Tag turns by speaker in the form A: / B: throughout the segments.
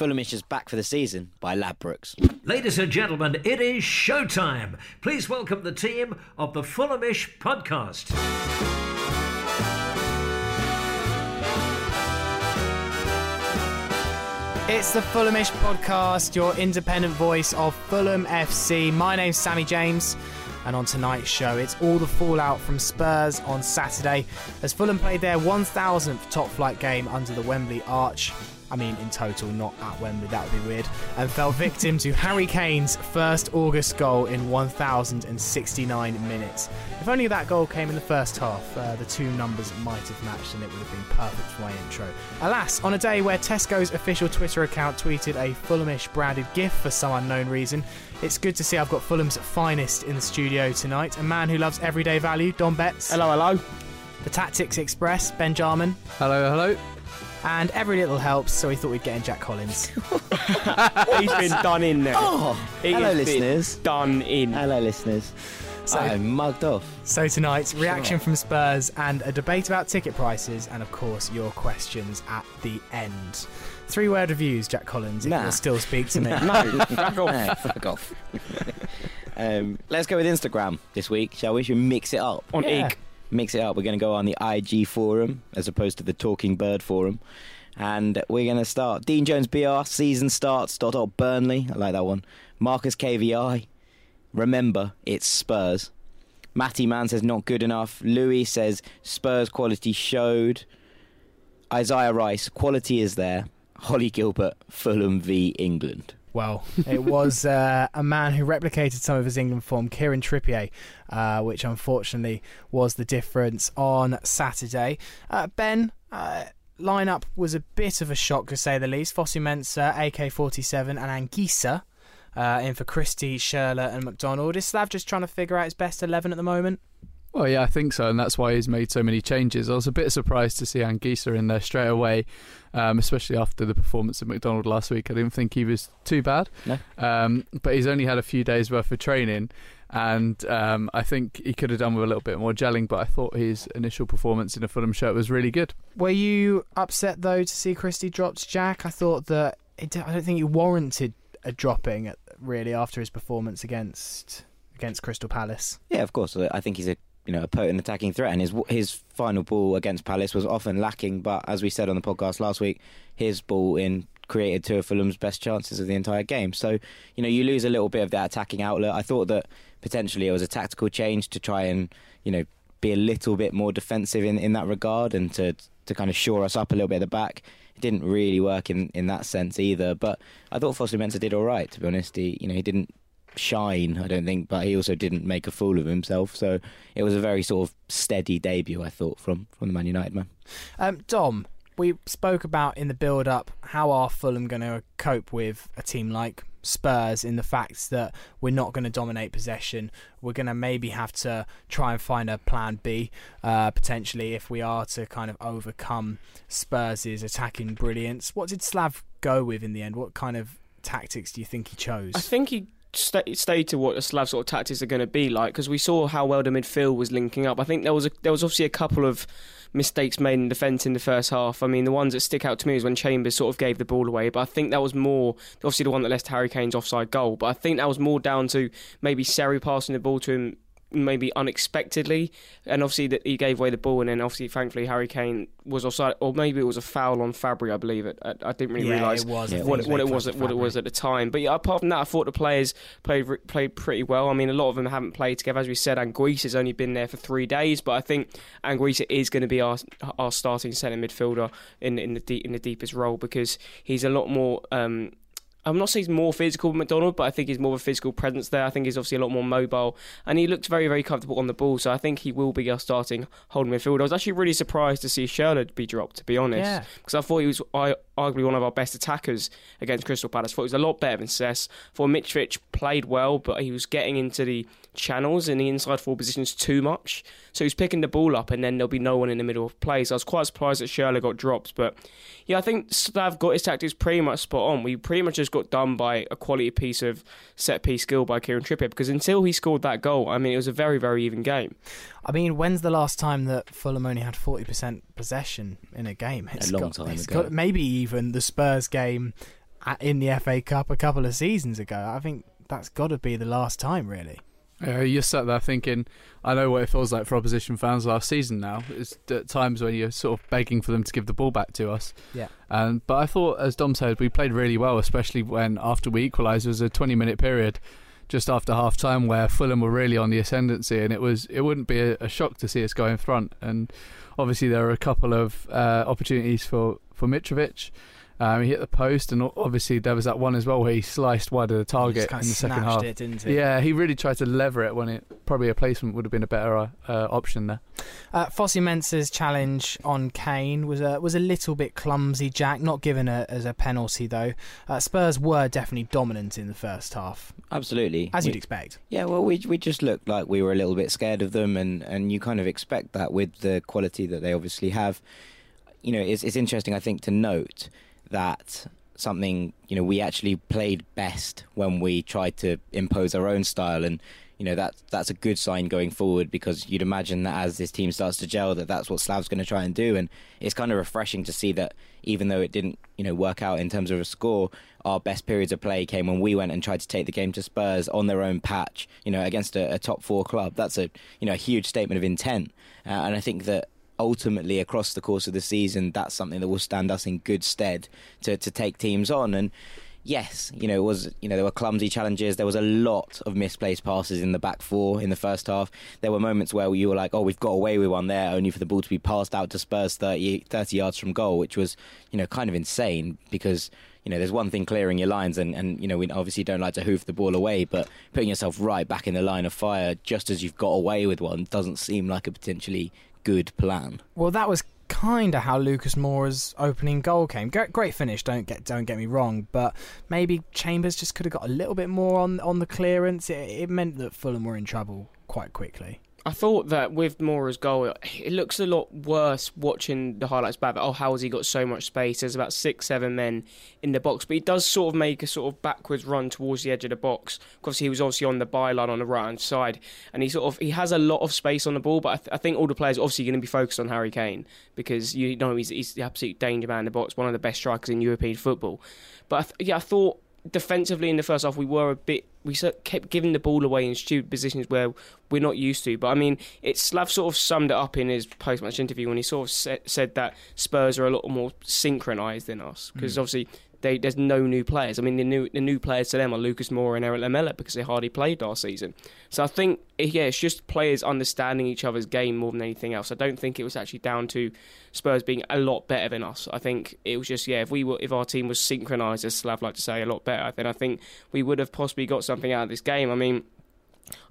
A: Fulhamish is back for the season by Ladbrokes.
B: Ladies and gentlemen, it is showtime. Please welcome the team of the Fulhamish podcast.
C: It's the Fulhamish podcast, your independent voice of Fulham FC. My name's Sammy James, and on tonight's show, it's all the fallout from Spurs on Saturday as Fulham played their 1000th top flight game under the Wembley Arch. I mean, in total, not at Wembley, that would be weird, and fell victim to Harry Kane's first August goal in 1,069 minutes. If only that goal came in the first half, uh, the two numbers might have matched and it would have been perfect for my intro. Alas, on a day where Tesco's official Twitter account tweeted a Fulhamish branded GIF for some unknown reason, it's good to see I've got Fulham's finest in the studio tonight. A man who loves everyday value, Dom Betts.
D: Hello, hello.
C: The Tactics Express, Ben Jarman.
D: Hello, hello.
C: And every little helps, so we thought we'd get in Jack Collins.
D: He's been done in there.
A: Oh,
D: He
A: hello,
D: has been
A: listeners.
D: Done in.
A: Hello, listeners.
C: So-
A: I'm mugged off.
C: So tonight, reaction from Spurs and a debate about ticket prices, and of course your questions at the end. Three word reviews, Jack Collins. If
A: Nah.
C: you'll still speak to me.
D: No, fuck off.
A: Nah, fuck off. um, let's go with Instagram this week, shall we? Should we mix it up?
D: On
C: Yeah.
D: Ig.
A: Mix it up. We're going to go on the IG forum as opposed to the Talking Bird forum. And we're going to start. Dean Jones BR, season starts. Dot dot Burnley. I like that one. Marcus KVI. Remember, it's Spurs. Matty Man says not good enough. Louis says Spurs quality showed. Isaiah Rice, quality is there. Holly Gilbert, Fulham v England.
C: Well, it was uh, a man who replicated some of his England form, Kieran Trippier, uh, which unfortunately was the difference on Saturday. Uh, ben, uh, lineup was a bit of a shock to say the least. Mensah, AK-47 and Anguissa uh, in for Christie, Schürrle and McDonald. Is Slav just trying to figure out his best 11 at the moment?
E: Well, yeah, I think so, and that's why he's made so many changes. I was a bit surprised to see Anguissa in there straight away, um, especially after the performance of McDonald last week. I didn't think he was too bad,
A: No.
E: um, but he's only had a few days worth of training, and um, I think he could have done with a little bit more gelling. But I thought his initial performance in a Fulham shirt was really good.
C: Were you upset though to see Christie dropped Jack? I thought that it, I don't think he warranted a dropping really after his performance against against Crystal Palace.
A: Yeah, of course. I think he's a you know a potent attacking threat, and his his final ball against Palace was often lacking. But as we said on the podcast last week, his ball in created two of Fulham's best chances of the entire game. So you know you lose a little bit of that attacking outlet. I thought that potentially it was a tactical change to try and you know be a little bit more defensive in, in that regard and to to kind of shore us up a little bit at the back. It didn't really work in, in that sense either. But I thought Fosu Mensah did all right. To be honest, he you know he didn't shine, I don't think, but he also didn't make a fool of himself. So it was a very sort of steady debut, I thought, from, from the Man United man.
C: Um, Dom, we spoke about in the build up how are Fulham going to cope with a team like Spurs in the fact that we're not going to dominate possession. We're going to maybe have to try and find a plan B uh, potentially if we are to kind of overcome Spurs' attacking brilliance. What did Slav go with in the end? What kind of tactics do you think he chose?
D: I think he sta stayed to what the Slav sort of tactics are going to be like because we saw how well the midfield was linking up. I think there was a, there was obviously a couple of mistakes made in defence in the first half. I mean, the ones that stick out to me is when Chambers sort of gave the ball away, but I think that was more obviously the one that led to Harry Kane's offside goal. But I think that was more down to maybe Seri passing the ball to him maybe unexpectedly, and obviously that he gave away the ball, and then obviously thankfully Harry Kane was offside, or maybe it was a foul on Fabry, I believe it. I, I didn't really
C: yeah,
D: realise
C: it was. I
A: Yeah,
D: what, what it was
C: close to
D: what it was at the time. But yeah, apart from that, I thought the players played played pretty well. I mean, a lot of them haven't played together, as we said. Anguissa has only been there for three days, but I think Anguissa is going to be our our starting centre midfielder in in the deep, in the deepest role because he's a lot more. Um, I'm not saying he's more physical than McDonald, but I think he's more of a physical presence there. I think he's obviously a lot more mobile, and he looks very, very comfortable on the ball. So I think he will be our starting holding midfielder. I was actually really surprised to see Schürrle be dropped, to be honest
C: Yeah.
D: because I thought he was arguably one of our best attackers against Crystal Palace. I thought he was a lot better than Sess. thought Mitrovic played well, but he was getting into the channels in the inside four positions too much. So he's picking the ball up, and then there'll be no one in the middle of play. So I was quite surprised that Schürrle got dropped. But yeah, I think Slav got his tactics pretty much spot on. We pretty much just got done by a quality piece of set piece skill by Kieran Trippier because until he scored that goal, I mean, it was a very, very even game.
C: I mean, when's the last time that Fulham only had forty percent possession in a game?
A: A long
C: got,
A: time
C: it's
A: ago.
C: Got, maybe even the Spurs game in the FA Cup a couple of seasons ago. I think that's got to be the last time, really.
E: Uh, you're sat there thinking, I know what it feels like for opposition fans last season now. It's at times when you're sort of begging for them to give the ball back to us.
C: Yeah.
E: Um, but I thought, as Dom said, we played really well, especially when after we equalised, there was a 20 minute period just after half time where Fulham were really on the ascendancy, and it was it wouldn't be a, a shock to see us go in front. And obviously, there were a couple of uh, opportunities for, for Mitrovic. Um, he hit the post, and obviously there was that one as well where he sliced wide of the
C: Just
E: target in the second half.
C: it, didn't he?
E: Yeah, he really tried to lever it when it probably a placement would have been a better uh, uh, option there.
C: Uh, Fosu Mensah's challenge on Kane was a was a little bit clumsy. Jack not given a, as a penalty though. Uh, Spurs were definitely dominant in the first half,
A: Absolutely.
C: as
A: We-
C: you'd expect.
A: Yeah, well, we we just looked like we were a little bit scared of them, and, and you kind of expect that with the quality that they obviously have. You know, it's it's interesting, I think, to note that something you know we actually played best when we tried to impose our own style, and you know that that's a good sign going forward because you'd imagine that as this team starts to gel, that that's what Slav's going to try and do, and it's kind of refreshing to see that even though it didn't you know work out in terms of a score, our best periods of play came when we went and tried to take the game to Spurs on their own patch, you know, against a, a top four club. That's a you know a huge statement of intent, uh, and I think that ultimately across the course of the season, that's something that will stand us in good stead to to take teams on and. Yes, you know it was. You know there were clumsy challenges. There was a lot of misplaced passes in the back four in the first half. There were moments where you were like, "Oh, we've got away with one there," only for the ball to be passed out to Spurs 30, 30 yards from goal, which was, you know, kind of insane because you know, there's one thing clearing your lines, and, and you know, we obviously don't like to hoof the ball away, but putting yourself right back in the line of fire just as you've got away with one doesn't seem like a potentially good plan.
C: Well, that was kind of how Lucas Moura's opening goal came. Great, finish. Don't get don't get me wrong, but maybe Chambers just could have got a little bit more on on the clearance. It, it meant that Fulham were in trouble quite quickly.
D: I thought that with Moura's goal, it looks a lot worse watching the highlights back. Oh, how has he got so much space? There's about six, seven men in the box, but he does sort of make a sort of backwards run towards the edge of the box. Because he was obviously on the byline on the right hand side, and he sort of he has a lot of space on the ball. But I, th- I think all the players are obviously going to be focused on Harry Kane because you know he's, he's the absolute danger man in the box, one of the best strikers in European football. But I th- yeah, I thought defensively in the first half we were a bit we kept giving the ball away in stupid positions where we're not used to. But I mean, it's Slav sort of summed it up in his post-match interview when he sort of sa- said that Spurs are a lot more synchronised than us because mm. obviously. They, there's no new players. I mean, the new the new players to them are Lucas Moura and Eric Lamela because they hardly played last season. So I think, yeah, it's just players understanding each other's game more than anything else. I don't think it was actually down to Spurs being a lot better than us. I think it was just, yeah, if we were, if our team was synchronised, as Slav like to say, a lot better, then I think we would have possibly got something out of this game. I mean,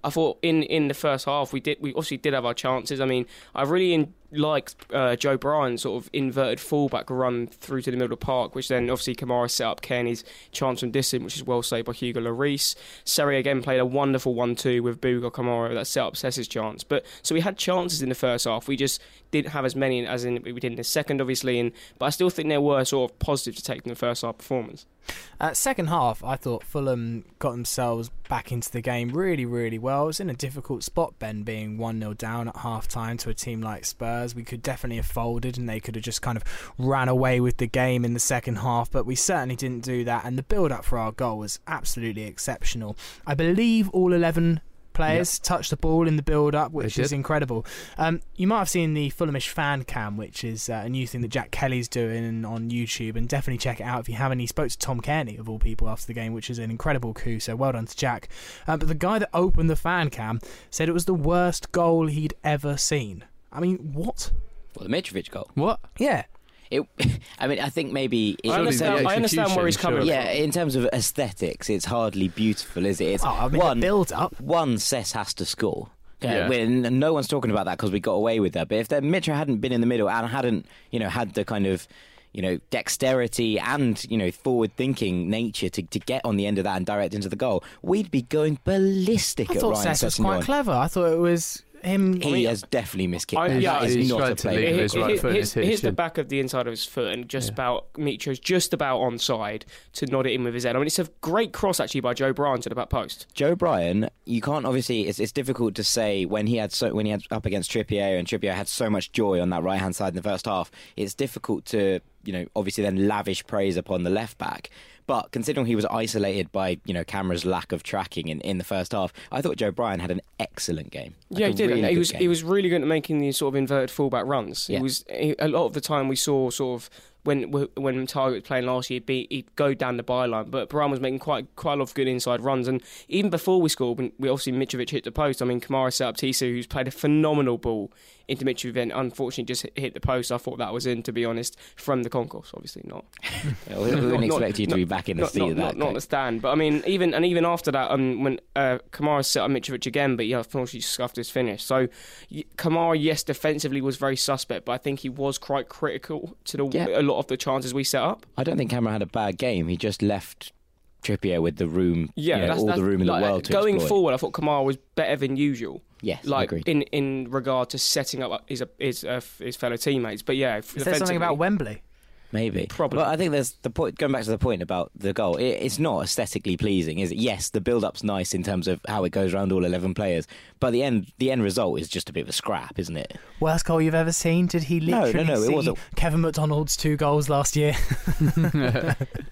D: I thought in, in the first half we did we obviously did have our chances. I mean, I really in, liked uh, Joe Bryan's sort of inverted fullback run through to the middle of the park, which then obviously Kamara set up Cairney's chance from distance, which is well saved by Hugo Lloris. Seri again played a wonderful one-two with Bugo Kamara that set up Sess's chance. But so we had chances in the first half. We just didn't have as many as in we did in the second, obviously. And but I still think there were sort of positives to take from the first half performance.
C: Uh, second half, I thought Fulham got themselves back into the game really, really well. It was in a difficult spot, Ben, being 1 0 down at half time to a team like Spurs. We could definitely have folded and they could have just kind of ran away with the game in the second half, but we certainly didn't do that. And the build up for our goal was absolutely exceptional. I believe all 11 players touched the ball in the build up, which is incredible. Um, you might have seen the Fulhamish fan cam, which is uh, a new thing that Jack Kelly's doing on YouTube, and definitely check it out if you haven't. He spoke to Tom Cairney of all people after the game, which is an incredible coup. So well done to Jack. Uh, but the guy that opened the fan cam said it was the worst goal he'd ever seen. I mean, what?
A: Well, the Mitrovic goal.
E: What?
C: Yeah.
A: It, I mean, I think maybe it,
D: I understand, I understand where he's coming
E: surely.
D: from.
A: yeah, in terms of aesthetics, it's hardly beautiful, is it? It's
C: Oh, I mean,
A: one
C: build up.
A: one Sess has to score. Okay,
E: Yeah.
A: when- no one's talking about that because we got away with that. But if the Mitro hadn't been in the middle and hadn't, you know, had the kind of, you know, dexterity and you know forward-thinking nature to, to get on the end of that and direct into the goal, we'd be going ballistic
C: I
A: at
C: thought
A: Ryan
C: Sess was quite clever. I thought it was him.
A: He has definitely missed kick.
D: I- yeah,
A: is
E: he's
A: not
E: tried
A: a
E: to
A: play.
D: It
E: his right
D: hit-
E: foot and
D: hits,
E: his
D: the back of the inside of his foot and just
E: Yeah.
D: about Mitro's just about onside to nod it in with his head. I mean, it's a great cross actually by Joe Bryan to the back post.
A: Joe Bryan, you can't obviously. It's, it's difficult to say when he had so when he had up against Trippier and Trippier had so much joy on that right hand side in the first half. It's difficult to you know obviously then lavish praise upon the left back. But considering he was isolated by you know Kamara's lack of tracking in, in the first half, I thought Joe Bryan had an excellent game. Like
D: yeah, he did.
A: really
D: he was
A: game.
D: he was really good at making these sort of inverted fullback runs.
A: Yeah.
D: He was he, a lot of the time we saw sort of when when Targett was playing last year, he'd, be, he'd go down the byline, but Bryan was making quite quite a lot of good inside runs. And even before we scored, when we obviously Mitrovic hit the post. I mean, Kamara set up Tisu, who's played a phenomenal ball Mitrovic, and unfortunately just hit- the post. I thought that was in, to be honest, from the concourse. Obviously not.
A: we,
D: not-
A: expect you to
D: not-
A: be back in the
D: not,
A: seat
D: not,
A: that.
D: not, the stand, but I mean, even and even after that, um, when uh, Kamara set up Mitrovic again, but yeah, unfortunately scuffed his finish. So Kamara, yes, defensively was very suspect, but I think he was quite critical to the,
A: Yeah.
D: a lot of the chances we set up.
A: I don't think Kamara had a bad game. He just left Trippier with the room,
D: Yeah,
A: you know,
D: that's,
A: all
D: that's,
A: the room in
D: like,
A: the world to
D: going
A: exploit.
D: forward. I thought Kamara was better than usual.
A: Yes,
D: like
A: agreed.
D: in in regard to setting up his his uh, his fellow teammates. But yeah,
C: Is there something about Wembley?
A: Maybe.
D: Probably.
A: But I think there's the point. Going back to the point about the goal, it, it's not aesthetically pleasing, is it? Yes, the build-up's nice in terms of how it goes around all eleven players, but the end, the end result is just a bit of a scrap, isn't it?
C: Worst goal you've ever seen? Did he
A: No, no,
C: literally
A: no, it
C: see
A: wasn't.
C: Kevin McDonald's two goals last year?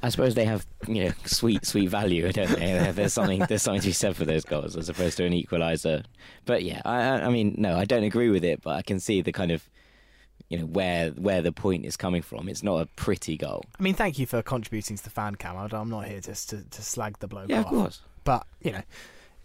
A: I suppose they have, you know, sweet, sweet value, don't they? There's something, there's something to be said for those goals as opposed to an equaliser. But yeah, I, I I mean, no, I don't agree with it, but I can see the kind of, you know, where where the point is coming from. It's not a pretty goal.
C: I mean, thank you for contributing to the fan cam. I'm not here just to, to slag the bloke
A: Yeah,
C: off.
A: of course.
C: But you know,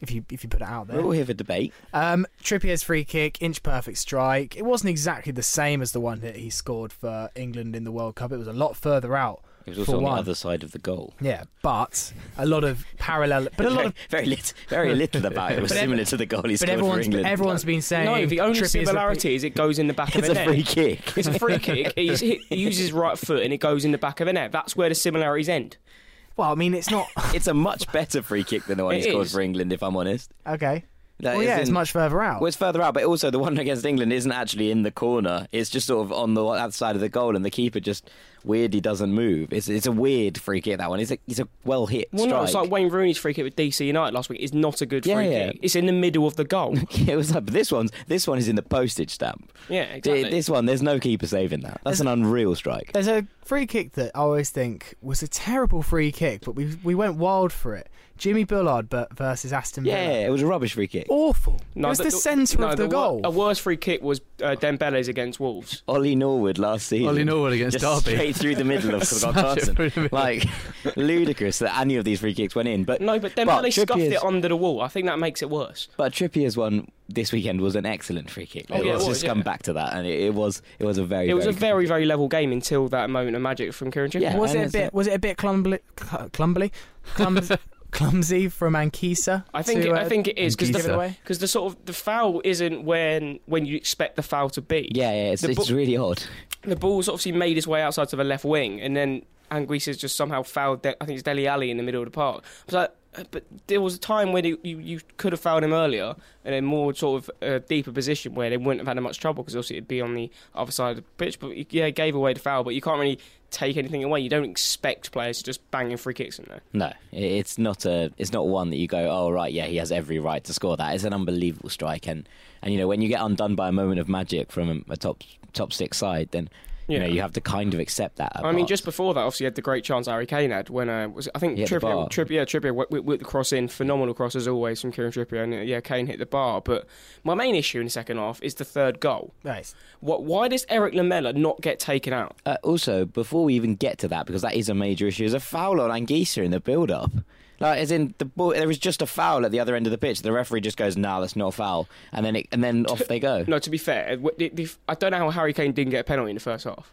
C: if you if you put it out there,
A: We're all here for debate.
C: Um, Trippier's free kick, inch perfect strike. It wasn't exactly the same as the one that he scored for England in the World Cup. It was a lot further out.
A: It was also
C: For
A: on
C: one.
A: the other side of the goal.
C: Yeah, but a lot of parallel. But a lot of.
A: very little, very little about it was
C: But ev-
A: similar to the goal he scored for England.
C: everyone's been saying.
D: no, the only similarity is it goes in the back of the net.
A: it's a free kick.
D: It's a free kick. He's he uses his right foot and it goes in the back of the net. That's where the similarities end.
C: Well, I mean, it's not.
A: It's a much better free kick than the one he scored
D: is.
A: for England, if I'm honest.
C: Okay.
A: That
C: Well, yeah, it's much further out.
A: Well, it's further out, but also the one against England isn't actually in the corner. It's just sort of on the other side of the goal, and the keeper just weirdly doesn't move. It's it's a weird free kick that one. It's a it's a well hit
D: Well,
A: strike.
D: no, it's like Wayne Rooney's free kick with DC United last week It's not a good
A: Yeah,
D: free
A: yeah.
D: kick. It's in the middle of the goal.
A: it was like, this one's this one is in the postage stamp.
D: yeah, exactly.
A: This one, there's no keeper saving that. That's an unreal strike.
C: There's a free kick that I always think was a terrible free kick, but we we went wild for it. Jimmy Bullard but versus Aston Villa.
A: Yeah, it was a rubbish free kick.
C: Awful. it was
D: the-
C: the, centre
D: no,
C: of the,
D: wor-
C: goal.
D: A worse free kick was uh, Dembele's against Wolves.
A: Ollie Norwood last season.
E: Ollie Norwood against
A: just
E: Derby.
A: Straight through the middle of Scott
E: Smash it
A: Carson.
E: through the middle.
A: Like ludicrous that any of these free kicks went in. But
D: No, but then they
A: scuffed
D: it under the wall. I think that makes it worse.
A: But Trippier's one this weekend was an excellent free kick.
D: Oh, yeah,
A: Let's
D: it was,
A: just come back to that, and it, it was it was a very
D: It was a very, very level game until that moment of magic from Kieran Trippier.
A: Yeah.
C: was it a bit?
A: a-
C: Was it a bit clumsy? Clumsy? Clumsy, clumsy from Anguissa?
D: I think
C: to,
D: it, I
C: uh,
D: think it is because the,
C: away?
D: 'cause the sort of the foul isn't when when you expect the foul to be.
A: Yeah, yeah, it's,
D: The
A: it's
D: bu-
A: really odd.
D: The ball's obviously made its way outside to the left wing, and then Anguissa's just somehow fouled. De- I think it's Dele Alli in the middle of the park. I was like, uh, but there was a time when you, you, could have fouled him earlier, in a more sort of uh, deeper position where they wouldn't have had much trouble because obviously it'd be on the other side of the pitch. But yeah, gave away the foul, but you can't really take anything away. You don't expect players to just banging free kicks in there.
A: No, it's not a it's not one that you go, oh right, yeah, he has every right to score that. It's an unbelievable strike, and and you know when you get undone by a moment of magic from a, a top top six side, then you know you have to kind of accept that.
D: I mean, just before that, obviously, you had the great chance Harry Kane had when uh, was I think
A: He hit the bar.
D: Trippier, Trippier, Trippier whipped, whipped the cross in, phenomenal cross as always from Kieran Trippier, and uh, yeah, Kane hit the bar. But my main issue in the second half is the third goal.
C: Nice.
D: What? Why does Eric Lamela not get taken out?
A: Uh, also, before we even get to that, because that is a major issue, there's a foul on Anguissa in the build-up. Like, as in the ball, there was just a foul at the other end of the pitch. The referee just goes, "No, that's not a foul," and then it, and then off they go.
D: No, to be fair, w- the, the, I don't know how Harry Kane didn't get a penalty in the first half.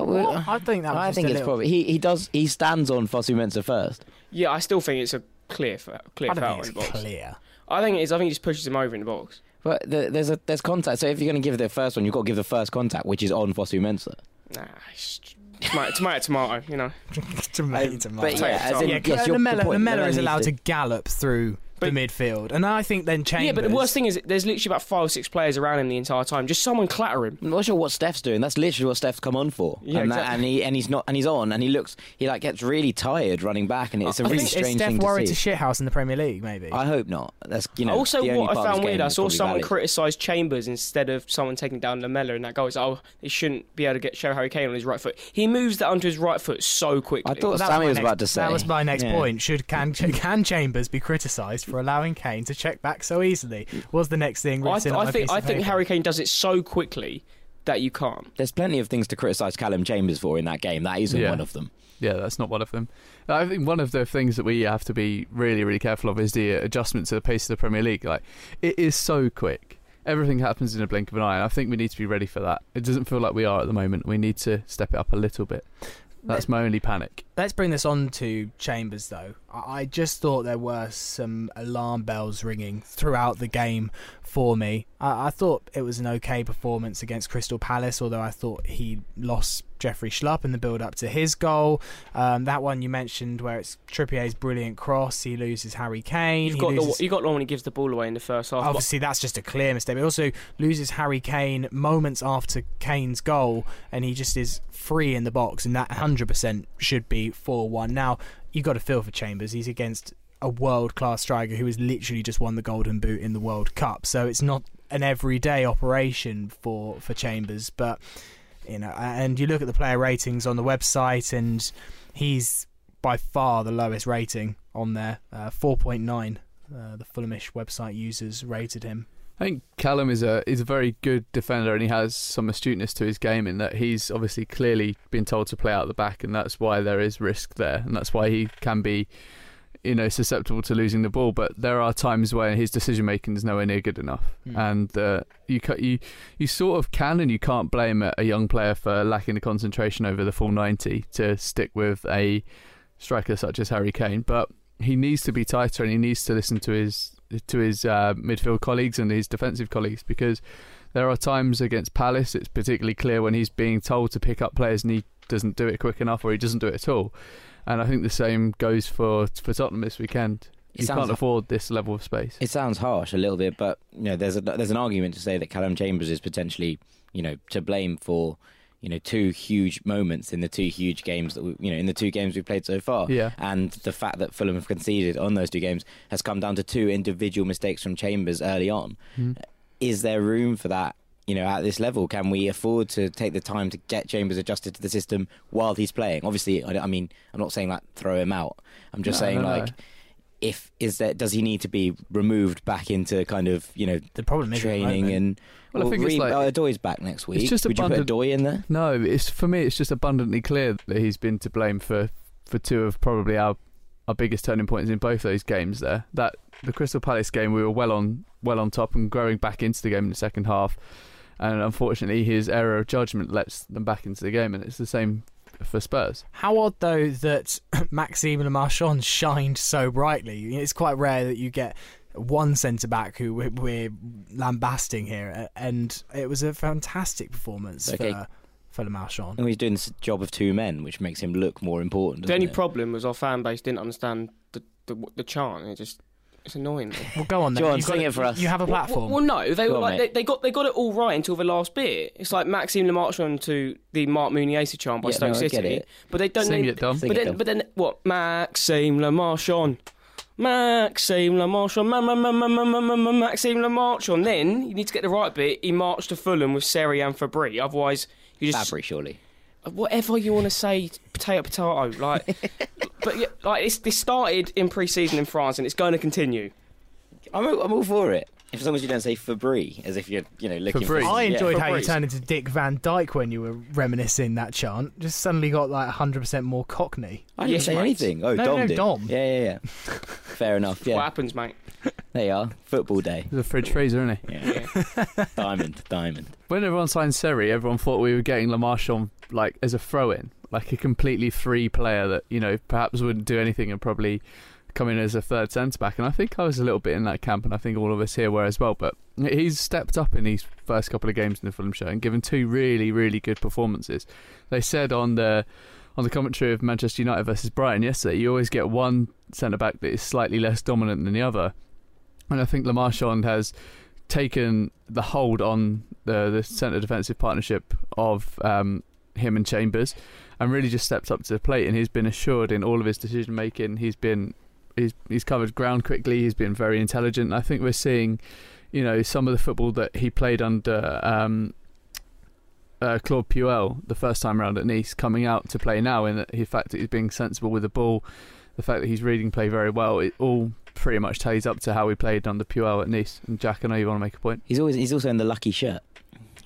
A: Oh, well,
C: I think that was
A: I
C: just
A: think
C: a
A: it's
C: little-
A: probably he, he does he stands on Fosu Mensah first.
D: Yeah, I still think it's a clear, clear
C: I don't
D: foul
C: think
D: in the box.
C: clear.
D: I think it is. I think he just pushes him over in the box.
A: But the, there's a there's contact. So if you're going to give the first one, you've got to give the first contact, which is on Fosu Mensah.
D: Nah, it's tomato, tomato, tomato. You know.
C: tomato, um,
A: But yeah, as in,
C: yeah,
A: yes, your- the
C: Lamela,
A: point-
C: Lamela
A: Lamela
C: is allowed
A: needs
C: to
A: to-
C: gallop through the midfield, and I think then Chambers.
D: Yeah, but the worst thing is there's literally about five or six players around him the entire time. Just someone clatter him.
A: I'm not sure what Steph's doing. That's literally what Steph's come on for.
D: Yeah,
A: and, that-
D: exactly.
A: and he and he's not and he's on and he looks he like gets really tired running back and it's a
C: I
A: really
C: think
A: strange
C: is Steph
A: thing
C: worried
A: to
C: to
A: see.
C: shithouse in the Premier League? Maybe.
A: I hope not. That's you know.
D: also,
A: the only
D: what I
A: part of
D: found weird, I saw someone criticise Chambers instead of someone taking down Lamela in that goal. It's like, oh, he shouldn't be able to get show Harry Kane on his right foot. He moves that onto his right foot so quickly.
A: I thought
C: That
A: Sammy
C: my
A: was
C: next-
A: about to say.
C: That was my next
A: Yeah.
C: point. Should can can Chambers be criticised for allowing Kane to check back so easily? Was the next thing
D: I,
C: written
D: th-
C: on
D: I think
C: piece
D: I think
C: paper.
D: Harry Kane does it so quickly that you can't.
A: There's plenty of things to criticise Callum Chambers for in that game. That isn't
E: Yeah.
A: one of them.
E: Yeah, that's not one of them. I think one of the things that we have to be really, really careful of is the adjustment to the pace of the Premier League. Like, it is so quick. Everything happens in a blink of an eye, and I think we need to be ready for that. It doesn't feel like we are at the moment. We need to step it up a little bit. That's my only panic.
C: Let's bring this on to Chambers, though. I just thought there were some alarm bells ringing throughout the game for me. I, I thought it was an okay performance against Crystal Palace, although I thought he lost Jeffrey Schlupp in the build up to his goal. Um, that one you mentioned, where it's Trippier's brilliant cross, he loses Harry Kane.
D: You've
C: he
D: got
C: loses-
D: the you got the one when he gives the ball away in the first half.
C: Obviously, that's just a clear mistake. But also loses Harry Kane moments after Kane's goal, and he just is free in the box, and that 100% should be 4 1. Now, you've got to feel for Chambers. He's against a world class striker who has literally just won the Golden Boot in the World Cup. So it's not an everyday operation for, for Chambers. But, you know, and you look at the player ratings on the website, and he's by far the lowest rating on there uh, 4.9 uh, the Fulhamish website users rated him.
E: I think Callum is a is a very good defender, and he has some astuteness to his game in that he's obviously clearly been told to play out the back, and that's why there is risk there, and that's why he can be, you know, susceptible to losing the ball. But there are times where his decision making is nowhere near good enough,
C: Hmm.
E: and uh, you you you sort of can and you can't blame a, a young player for lacking the concentration over the full ninety to stick with a striker such as Harry Kane, but he needs to be tighter and he needs to listen to his to his uh, midfield colleagues and his defensive colleagues because there are times against Palace it's particularly clear when he's being told to pick up players and he doesn't do it quick enough or he doesn't do it at all. And I think the same goes for for Tottenham this weekend.
A: It
E: You can't afford this level of space.
A: It sounds harsh a little bit, but you know, there's a, there's an argument to say that Callum Chambers is potentially, you know, to blame for, you know, two huge moments in the two huge games that we, you know, in the two games we've played so far.
E: Yeah.
A: And the fact that Fulham have conceded on those two games has come down to two individual mistakes from Chambers early on.
E: Mhm.
A: Is there room for that? You know, at this level, can we afford to take the time to get Chambers adjusted to the system while he's playing? Obviously, I, I mean, I'm not saying like throw him out. I'm just
E: No,
A: saying
E: no, no.
A: like, if is there does he need to be removed back into kind of you know
C: The problem is
A: training and
E: Well, I think it's
A: Reed-
E: like-
A: oh, Doy's back next week.
E: just
A: Would you put
E: abundant-
A: Doy in there?
E: No, it's for me. It's just abundantly clear that he's been to blame for for two of probably our our biggest turning points in both those games. There, that the Crystal Palace game, we were well on well on top and growing back into the game in the second half, and unfortunately, his error of judgment lets them back into the game, and it's the same for Spurs.
C: How odd though that Maxime Le Marchand shined so brightly. It's quite rare that you get one centre back who we're, we're lambasting here, and it was a fantastic performance
A: Okay.
C: for for Le Marchand.
A: And he's doing this job of two men, which makes him look more important.
D: the only
A: it?
D: problem was our fan base didn't understand the the, the chant. It just it's annoying.
C: Well, go on then.
A: Go on,
C: You've
A: sing
C: got-
A: it for us.
C: You have a platform.
D: Well, no, they
A: Go
D: were
A: on,
D: like
A: mate.
D: they, they got they got it all right until the last bit. It's like Maxime Le Marchand to the Marc Muniesa chant by
A: Yeah,
D: Stoke
A: no, I
D: City,
A: get it.
D: but they don't.
E: Sing
D: they-
E: it, Dom.
A: Sing
D: But
A: it,
D: then,
A: Dom.
D: but then, what? Maxime Le Marchand. Maxime Le Marchand. Ma, ma, ma, ma, ma, ma, ma, ma, Maxime Le Marchand. Then you need to get the right bit. He marched to Fulham with Seri and Fabry. Otherwise, you just
A: Fabry, surely.
D: whatever you want to say, potato potato. Like, but yeah, like this, this started in pre-season in France and it's going to continue.
A: I'm all, I'm all for it. If as long as you don't say Fabry, as if you're you know looking
E: Fabry.
A: for.
C: I
A: yeah.
C: enjoyed how you
D: Fabrice.
C: turned into Dick Van Dyke when you were reminiscing that chant. Just suddenly got like 100% more Cockney.
A: I didn't
D: Yeah,
A: say
D: mate.
A: anything. Oh,
C: No,
A: Dom
C: no,
A: did.
C: Dom.
A: Yeah, yeah, yeah. Fair enough.
D: What
A: Yeah,
D: happens, mate?
A: there you are. Football day.
E: He's a fridge freezer, isn't he?
A: Yeah. diamond, diamond.
E: When everyone signed Seri, everyone thought we were getting Le Marchand like as a throw-in, like a completely free player that you know perhaps wouldn't do anything and probably come in as a third centre back. And I think I was a little bit in that camp, and I think all of us here were as well. But he's stepped up in these first couple of games in the Fulham show and given two really, really good performances. They said on the on the commentary of Manchester United versus Brighton yesterday, you always get one centre back that is slightly less dominant than the other. and I think Le Marchand has taken the hold on the the centre defensive partnership of um, him and Chambers, and really just stepped up to the plate. And he's been assured in all of his decision making. He's been he's he's covered ground quickly. He's been very intelligent. I think we're seeing, you know, some of the football that he played under. Um, uh, Claude Puel the first time around at Nice coming out to play now in the fact that he's being sensible with the ball, the fact that he's reading play very well, it all pretty much tallies up to how we played under Puel at Nice. And Jack, I know you want to make a point.
A: He's always he's also in the lucky shirt.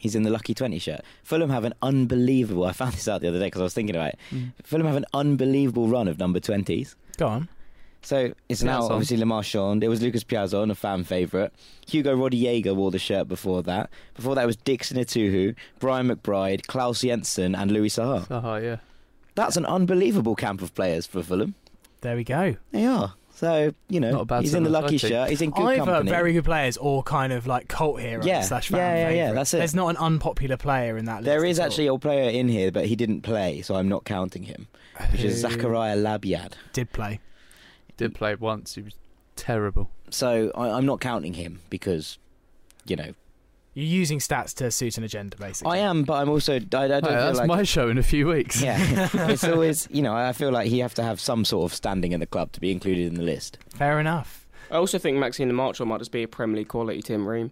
A: He's in the lucky twenty shirt. Fulham have an unbelievable. I found this out the other day because I was thinking about it.
E: Mm.
A: Fulham have an unbelievable run of number twenties.
C: Go on.
A: So it's now obviously Le Marchand. It was Lucas Piazon, a fan favourite. Hugo Rodallega wore the shirt before that. Before that was Dickson Etuhu, Brian McBride, Claus Jensen, and Louis Saha.
E: Saha, yeah.
A: That's an unbelievable camp of players for Fulham.
C: There we go.
A: They are. So you know,
E: Not a bad
A: he's in the lucky shirt. He's in good
C: Either
A: company.
C: very good players or kind of like cult heroes
A: Yeah.
C: slash fan
A: Yeah, yeah, yeah,
C: favourite.
A: that's it.
C: There's not an unpopular player in that list.
A: There is
C: at all.
A: actually a player in here, but he didn't play, so I'm not counting him. Which is Zakaria Labyad.
C: Did play.
E: Did play once. He was terrible.
A: So I, I'm not counting him because, you know,
C: You're using stats to suit an agenda, basically.
A: I am, but I'm also. I, I don't
E: Hey,
A: feel
E: that's
A: like
E: my show in a few weeks.
A: Yeah, it's always you know I feel like he have to have some sort of standing in the club to be included in the list.
C: Fair enough.
D: I also think Maxime Marchand might just be a Premier League quality Tim Ream.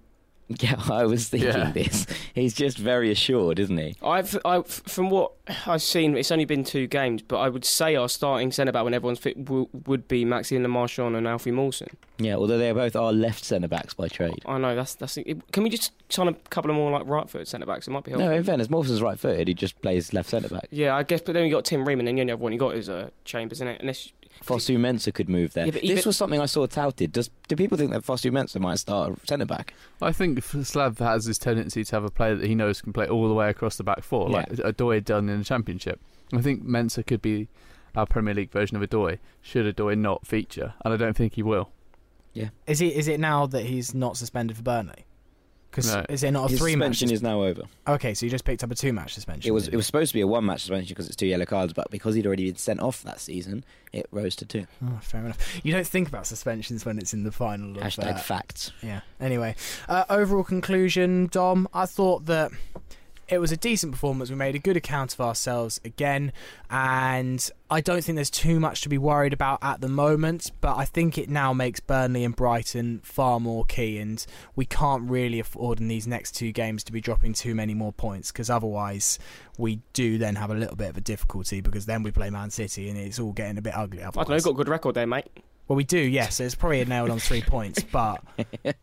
A: Yeah, I was thinking
E: Yeah.
A: this. He's just very assured, isn't he?
D: I've, I, from what I've seen, it's only been two games, but I would say our starting centre back when everyone's fit w- would be Maxime Marchand and Alfie Mawson.
A: Yeah, although they are both are left centre backs by trade.
D: I know that's that's. It, can we just sign a couple of more like right footed centre backs? It might be helpful.
A: No, in fairness, Mawson's right footed. He just plays left centre back.
D: Yeah, I guess, but then you got Tim Ream, and then the only other one you got is uh, Chambers, isn't it? Unless
A: Fosu Mensah could move there.
D: Yeah, but
A: this
D: even-
A: was something I saw touted. Does do people think that Fosu Mensah might start a centre back?
E: I think Slav has this tendency to have a player that he knows can play all the way across the back four, like
A: Yeah.
E: Odoi had done in the Championship. I think Mensah could be our Premier League version of Odoi, should Odoi not feature, and I don't think he will. Yeah.
C: Is he? Is it now that he's not suspended for Burnley? Because
E: No.
C: is it not a
A: His
C: three match?
A: suspension is now over.
C: Okay, so you just picked up a two match suspension.
A: It was it was supposed to be a one match suspension because it's two yellow cards, but because he'd already been sent off that season, it rose to two.
C: Oh, fair enough. You don't think about suspensions when it's in the final. Of,
A: Hashtag
C: uh,
A: facts.
C: Yeah. Anyway, uh, overall conclusion, Dom. I thought that it was a decent performance. We made a good account of ourselves again, and I don't think there's too much to be worried about at the moment. But I think it now makes Burnley and Brighton far more key, and we can't really afford in these next two games to be dropping too many more points because otherwise we do then have a little bit of a difficulty because then we play Man City and it's all getting a bit ugly.
D: I
C: Otherwise.
D: don't know, got a good record there, mate.
C: Well, we do, yes. it's probably nailed on three points, but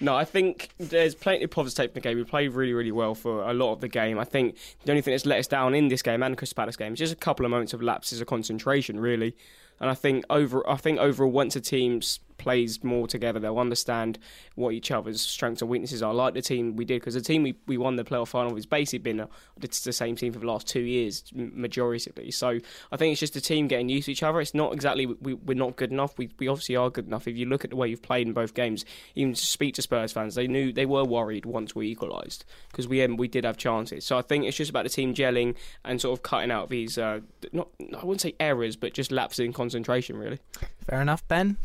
D: No, I think there's plenty of positives taken from the game. We played really, really well for a lot of the game. I think the only thing that's let us down in this game and Crystal Palace game is just a couple of moments of lapses of concentration, really. And I think over, I think overall, once a team s- plays more together, they'll understand what each other's strengths and weaknesses are. Like the team we did, because the team we, we won the playoff final has basically been a, it's the same team for the last two years, m- majoritively. So I think it's just the team getting used to each other. It's not exactly we, we're not good enough. We, we obviously are good enough. If you look at the way you've played in both games, even to speak to Spurs fans, they knew they were worried once we equalised because we um, we did have chances. So I think it's just about the team gelling and sort of cutting out these uh, not I wouldn't say errors, but just lapses in concentration. Really,
C: fair enough, Ben.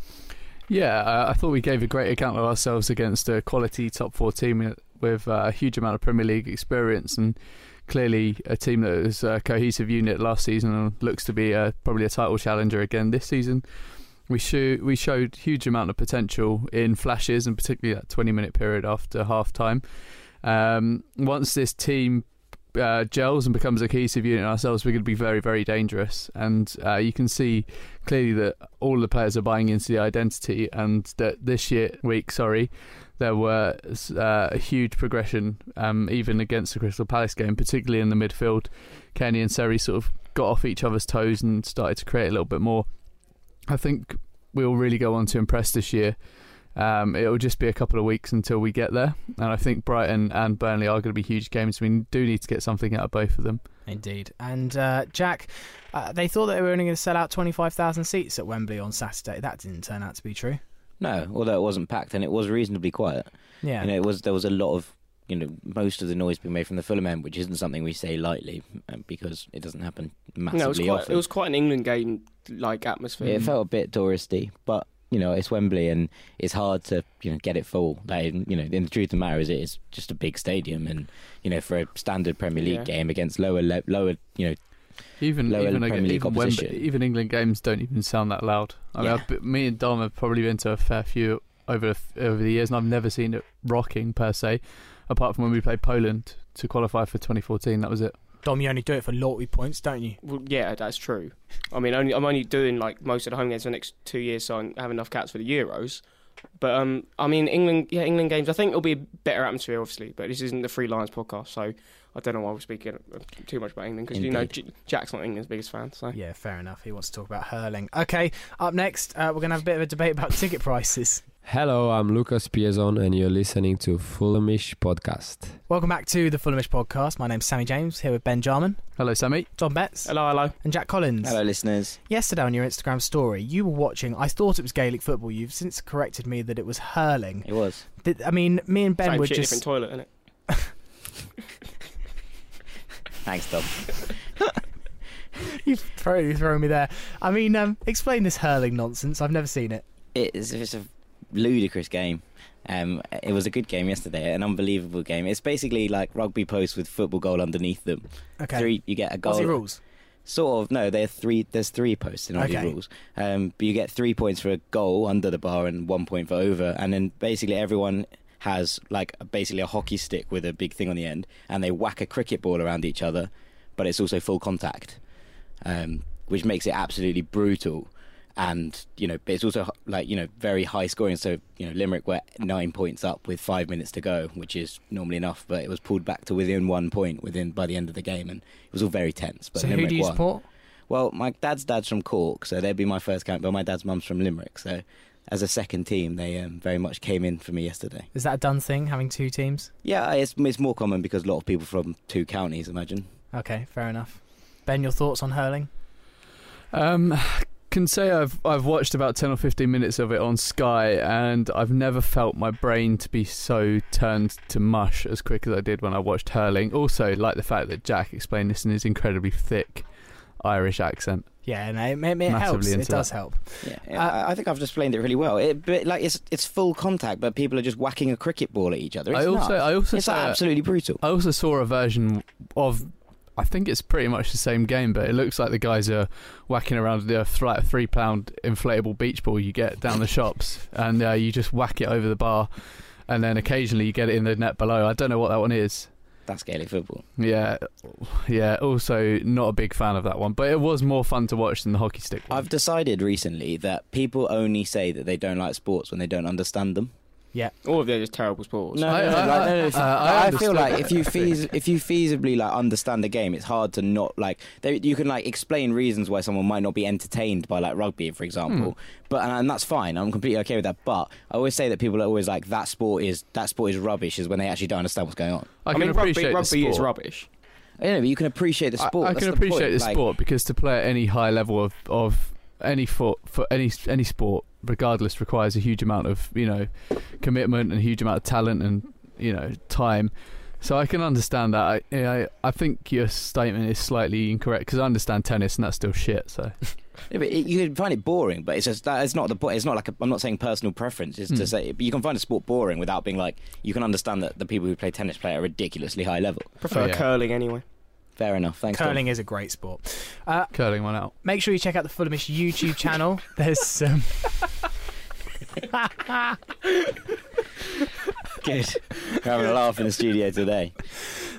E: Yeah, I thought we gave a great account of ourselves against a quality top four team with uh, a huge amount of Premier League experience and clearly a team that was a cohesive unit last season and looks to be uh, probably a title challenger again this season. We show, we showed huge amount of potential in flashes and particularly that 20 minute period after half time. Um, once this team uh, gels and becomes a cohesive unit ourselves, we're going to be very, very dangerous. And uh, you can see clearly that all the players are buying into the identity, and that this year week, sorry, there were uh, a huge progression, um, even against the Crystal Palace game, particularly in the midfield. Kenny and Seri sort of got off each other's toes and started to create a little bit more. I think we'll really go on to impress this year. Um, it'll just be a couple of weeks until we get there, and I think Brighton and Burnley are going to be huge games. We do need to get something out of both of them.
C: Indeed. And uh, Jack, uh, they thought that they were only going to sell out 25,000 seats at Wembley on Saturday. That didn't turn out to be true.
A: No, although it wasn't packed and it was reasonably quiet.
C: Yeah.
A: You know, it was there was a lot of you know most of the noise being made from the Fulham end, which isn't something we say lightly uh, because it doesn't happen massively
D: no, it was quite
A: often.
D: it was quite an England game like atmosphere.
A: it felt a bit touristy, but you know it's Wembley and it's hard to you know get it full. Like you know, in the truth of the matter is, it's just a big stadium, and you know for a standard Premier League
D: Yeah.
A: game against lower le- lower you know
E: Even
A: lower
E: even,
A: Premier League
E: even, Wembley, even England games don't even sound that loud. I mean,
A: Yeah.
E: I've, me and Dom have probably been to a fair few over over the years, and I've never seen it rocking per se, apart from when we played Poland to qualify for 2014. That was it.
C: Dom, you only do it for loyalty points, don't you?
D: Well, yeah, that's true. I mean, only I'm only doing like most of the home games for the next two years, so I have enough caps for the Euros. But um, I mean, England, yeah, England games. I think it'll be a better atmosphere, obviously. But this isn't the Free Lions podcast, so I don't know why we're speaking uh, too much about England because you know J- Jack's not England's biggest fan. So
C: Yeah, fair enough. He wants to talk about hurling. Okay, up next, uh, we're going to have a bit of a debate about ticket prices.
F: Hello, I'm Lucas Piazon, and you're listening to Fulhamish Podcast.
C: Welcome back to the Fulhamish podcast. My name's Sammy James, here with Ben Jarman,
E: Hello, Sammy.
C: Dom Betts,
D: hello, hello.
C: and Jack Collins.
A: hello listeners.
C: Yesterday on your Instagram story, you were watching. I thought it was Gaelic football. You've since corrected me that it was hurling.
A: It was.
C: Did, I mean, me and Ben
D: Same
C: were
D: shit,
C: just.
D: different toilet, isn't it?
A: Thanks, Tom.
C: You've thrown, you've thrown me there. I mean, um, explain this hurling nonsense. I've never seen it.
A: It's, it's a ludicrous game. Um, it was a good game yesterday, an unbelievable game. It's basically like rugby posts with football goal underneath them.
C: Okay.
A: Three, you get a goal.
C: Aussie rules.
A: Sort of. No, there are three. There's three posts in Aussie
C: Okay.
A: rules. Um, but you get three points for a goal under the bar and one point for over. And then basically everyone has like basically a hockey stick with a big thing on the end, and they whack a cricket ball around each other. But it's also full contact, um, which makes it absolutely brutal. And you know, but it's also like you know very high scoring. So you know, Limerick were nine points up with five minutes to go, which is normally enough. But it was pulled back to within one point within by the end of the game, and it was all very tense. But
C: so who do you
A: won.
C: support?
A: Well, my dad's dad's from Cork, so they'd be my first count. But my dad's mum's from Limerick, so as a second team, they um, very much came in for me yesterday.
C: Is that a done thing, having two teams?
A: Yeah, it's it's more common because a lot of people from two counties. Imagine.
C: Okay, fair enough. Ben, your thoughts on hurling?
E: Um, can say I've I've watched about ten or fifteen minutes of it on Sky, and I've never felt my brain to be so turned to mush as quick as I did when I watched hurling. Also, like the fact that Jack explained this in his incredibly thick Irish accent.
C: Yeah, no, it, it, it
E: Massively
C: helps. It does
E: that.
C: help.
A: Yeah,
C: Uh,
A: I, I think I've explained it really well. It, but like it's it's full contact, but people are just whacking a cricket ball at each other. It's
E: I also
A: nuts.
E: I also
A: it's
E: saw,
A: absolutely brutal.
E: I also saw a version of. I think it's pretty much the same game, but it looks like the guys are whacking around the th- like three pound inflatable beach ball you get down the shops, and uh, you just whack it over the bar, and then occasionally you get it in the net below. I don't know what that one is.
A: That's Gaelic football.
E: Yeah, yeah. Also, not a big fan of that one, but it was more fun to watch than the hockey stick one.
A: I've decided recently that people only say that they don't like sports when they don't understand them.
D: Yeah, all of those are terrible sports.
A: No,
E: I-
A: no, no,
E: I-
A: like, no, no, if-
E: uh, I
A: I, feel like if you feas- if you feasibly like understand the game, it's hard to not like. They, you can like explain reasons why someone might not be entertained by like rugby, for example. But and, and that's fine. I'm completely okay with that. But I always say that people are always like that sport is that sport is rubbish, is when they actually don't understand what's going on.
E: I
D: I
E: can
D: mean,
E: appreciate
D: rugby,
E: the
D: rugby is rubbish.
A: I know, but you can appreciate the sport.
E: I,
A: That's
E: can appreciate
A: point.
E: the
A: Like,
E: sport because to play at any high level of, of any for, for any any sport, regardless, requires a huge amount of you know commitment and a huge amount of talent and you know time. So I can understand that. I I, I think your statement is slightly incorrect because I understand tennis and that's still shit. So
A: Yeah, but it, you can find it boring, but it's just that it's not the point. It's not like a, I'm not saying personal preference. It's
E: Hmm.
A: to say, but you can find a sport boring without being like. You can understand that the people who play tennis play at a ridiculously high level.
D: Prefer
E: Oh, yeah.
D: curling anyway.
A: Fair enough. Thanks. Tom.
C: Curling is a great sport. Uh,
E: curling one out.
C: make sure you check out the Fulhamish YouTube channel. There's some.
A: Good. We're having a laugh in the studio today.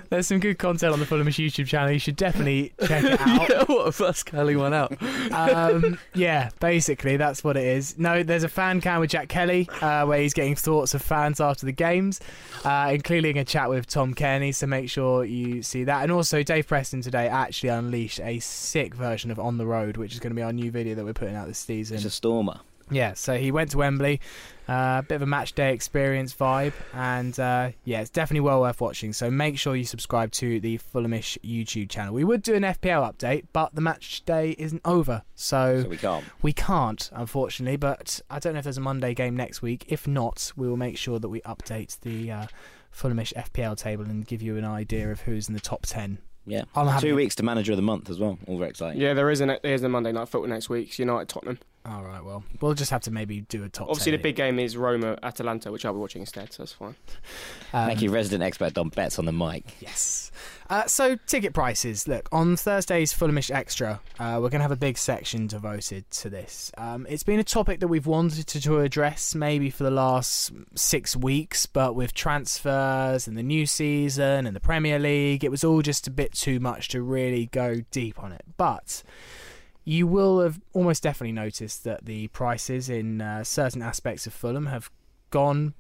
C: There's some good content on the Fulhamish YouTube channel. You should definitely check it out.
E: yeah, what a first curling one out.
C: um, yeah, basically that's what it is. No, there's a fan cam with Jack Kelly uh, where he's getting thoughts of fans after the games, uh, including a chat with Tom Cairney. So make sure you see that. And also, Dave Preston today actually unleashed a sick version of On the Road, which is going to be our new video that we're putting out this season.
A: It's a stormer.
C: Yeah, so he went to Wembley, a uh, bit of a match day experience vibe, and uh, yeah, it's definitely well worth watching. So make sure you subscribe to the Fulhamish YouTube channel. We would do an FPL update, but the match day isn't over, so
A: So we can't.
C: we can't, unfortunately. But I don't know if there's a Monday game next week. If not, we will make sure that we update the uh, Fulhamish FPL table and give you an idea of who's in the top ten.
A: Yeah.
C: I'm having
A: Two weeks to manager of the month as well. All very exciting.
D: Yeah, there is a there's a Monday night football next week. It's United Tottenham.
C: All right, well, we'll just have to maybe do a top.
D: Obviously,
C: 10
D: the big game is Roma Atalanta, which I'll be watching instead, so that's fine.
C: Um,
A: Thank you, resident expert Dom Betts on the mic.
C: Yes. Uh, so ticket prices. Look on Thursday's Fulhamish Extra, uh, we're going to have a big section devoted to this. Um, it's been a topic that we've wanted to, to address maybe for the last six weeks, but with transfers and the new season and the Premier League, it was all just a bit too much to really go deep on it. But you will have almost definitely noticed that the prices in uh, certain aspects of Fulham have gone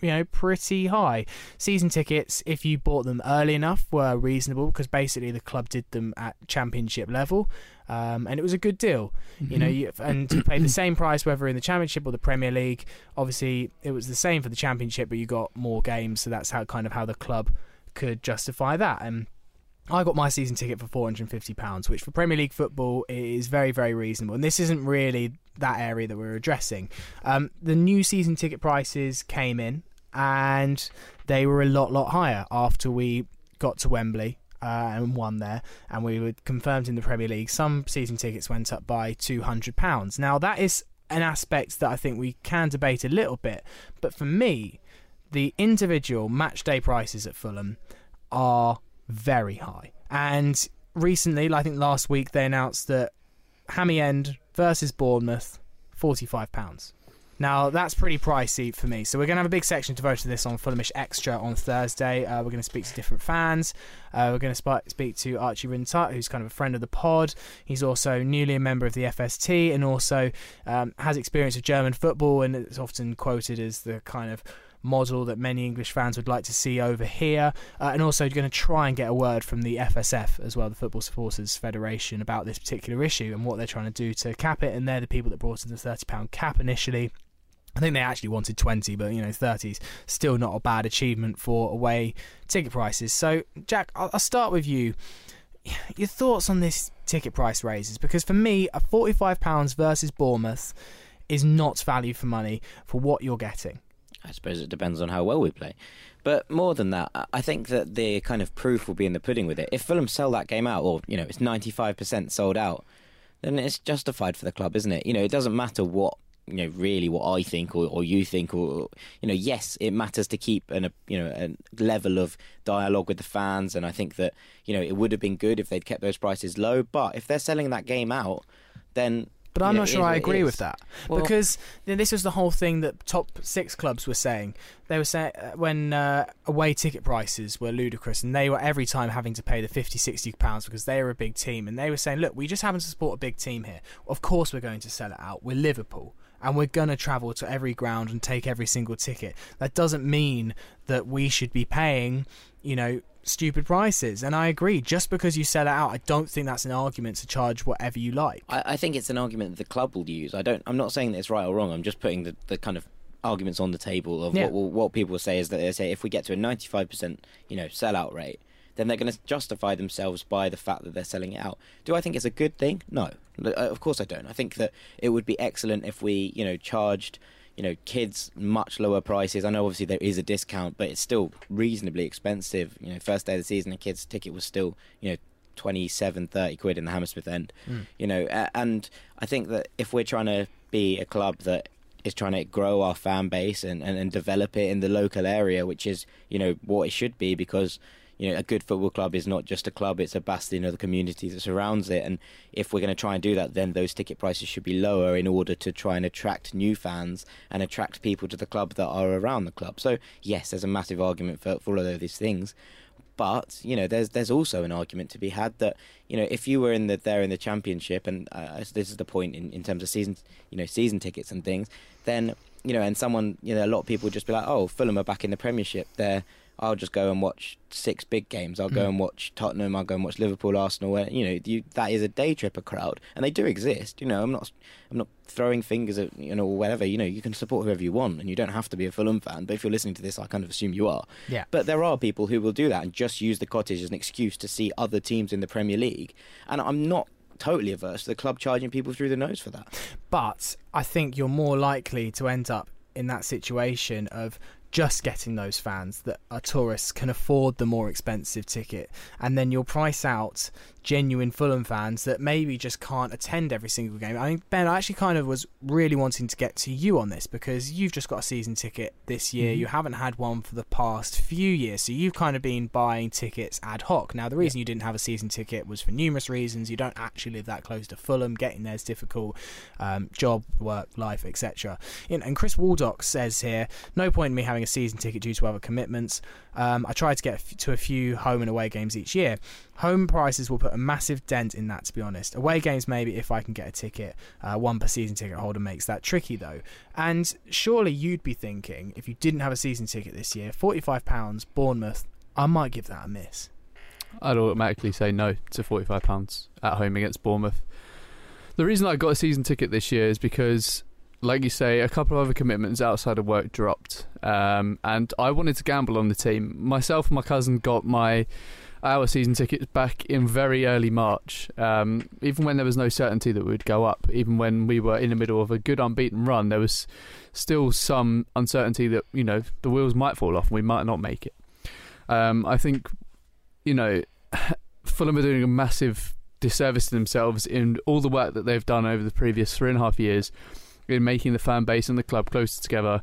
C: you know pretty high. Season tickets if you bought them early enough were reasonable because basically the club did them at championship level um, and it was a good deal. You know you, and you paid the same price whether in the championship or the premier league obviously it was the same for the championship but you got more games so that's how kind of how the club could justify that. And I got my season ticket for four hundred and fifty pounds, which for Premier League football is very, very reasonable. And this isn't really that area that we're addressing. Um, the new season ticket prices came in, and they were a lot, lot higher after we got to Wembley. Uh, and won there, and we were confirmed in the Premier League. Some season tickets went up by two hundred pounds. Now that is an aspect that I think we can debate a little bit, but for me, the individual match day prices at Fulham are very high. And recently, I think last week, they announced that Hammy End versus Bournemouth, £45. Now, that's pretty pricey for me. So, we're going to have a big section devoted to this on Fulhamish Extra on Thursday. Uh, we're going to speak to different fans. Uh, we're going to sp- speak to Archie Rintut, who's kind of a friend of the pod. He's also newly a member of the FST and also um, has experience of German football and is often quoted as the kind of model that many English fans would like to see over here, uh, and also going to try and get a word from the FSF as well, the Football Supporters Federation, about this particular issue and what they're trying to do to cap it. And they're the people that brought in the thirty pound cap initially. I think they actually wanted 20, but you know, 30's still not a bad achievement for away ticket prices. So, Jack, I'll, I'll start with you. Your thoughts on this ticket price raises? Because for me, a £45 versus Bournemouth is not value for money for what you're getting.
A: I suppose it depends on how well we play. But more than that, I- think that the kind of proof will be in the pudding with it. If Fulham sell that game out, or you know, it's ninety five percent sold out, then it's justified for the club, isn't it? You know, it doesn't matter what you know really what I think or, or you think, or you know, yes, it matters to keep an a, you know a level of dialogue with the fans, and I think that you know it would have been good if they'd kept those prices low. But if they're selling that game out, then
C: But I'm
A: know,
C: not sure I agree with that
A: Well-
C: because you know, this was the whole thing that top six clubs were saying. They were saying uh, when uh, away ticket prices were ludicrous, and they were every time having to pay the 50, 60 pounds because they were a big team, and they were saying, "Look, we just happen to support a big team here. Of course, we're going to sell it out. We're Liverpool." And we're going to travel to every ground and take every single ticket. That doesn't mean that we should be paying, you know, stupid prices. And I agree. Just because you sell it out, I don't think that's an argument to charge whatever you like.
A: I, I think it's an argument that the club will use. I don't. I'm not saying that it's right or wrong. I'm just putting the, the kind of arguments on the table of
C: Yeah.
A: what what people say is that they say if we get to a 95 percent you know sellout rate, then they're going to justify themselves by the fact that they're selling it out. Do I think it's a good thing? No, Uh, of course I don't. I think that it would be excellent if we you know charged you know kids much lower prices. I know obviously there is a discount, but it's still reasonably expensive. You know, first day of the season, a kid's ticket was still you know 27 30 quid in the Hammersmith end hmm. you know and i think that if we're trying to be a club that is trying to grow our fan base and, and, and develop it in the local area which is you know what it should be because you know a good football club is not just a club it's a bastion of the community that surrounds it. And if we're going to try and do that then those ticket prices should be lower in order to try and attract new fans and attract people to the club that are around the club. So yes there's a massive argument for, for all of these things. But you know, there's there's also an argument to be had that you know if you were in the there in the championship, and uh, this is the point in, in terms of season, you know, season tickets and things, then you know, and someone, you know, a lot of people would just be like, oh, Fulham are back in the Premiership. There, I'll just go and watch six big games. I'll go hmm. and watch Tottenham. I'll go and watch Liverpool, Arsenal. Where you know, you, that is a day tripper crowd, and they do exist. You know, I'm not, I'm not throwing fingers at you know, or whatever. You know, you can support whoever you want, and you don't have to be a Fulham fan. But if you're listening to this, I kind of assume you are.
C: Yeah.
A: But there are people who will do that and just use the cottage as an excuse to see other teams in the Premier League. And I'm not totally averse to the club charging people through the nose for that.
C: But I think you're more likely to end up in that situation of just getting those fans that are tourists can afford the more expensive ticket, and then you'll price out genuine Fulham fans that maybe just can't attend every single game. I mean, Ben, I actually kind of was really wanting to get to you on this because you've just got a season ticket this year.
E: Mhm.
C: You haven't had one for the past few years, so you've kind of been buying tickets ad hoc. Now, the reason you didn't have a season ticket was for numerous reasons. You don't actually live that close to Fulham. Getting there is difficult. Um, job, work, life, etc. And and Chris Waldock says here, no point in me having a season ticket due to other commitments. Um, I try to get to a few home and away games each year. Home prices will put a massive dent in that, to be honest. Away games, maybe if I can get a ticket, uh, one per season ticket holder makes that tricky though. And surely you'd be thinking, if you didn't have a season ticket this year, £45, Bournemouth, I might give that a miss.
E: I'd automatically say no to forty-five pounds at home against Bournemouth. The reason I got a season ticket this year is because, like you say, a couple of other commitments outside of work dropped, um, and I wanted to gamble on the team. Myself and my cousin got my our season tickets back in very early March, um, even when there was no certainty that we would go up. Even when we were in the middle of a good unbeaten run, there was still some uncertainty that you know the wheels might fall off and we might not make it. Um, I think you know Fulham are doing a massive disservice to themselves in all the work that they've done over the previous three and a half years in making the fan base and the club closer together.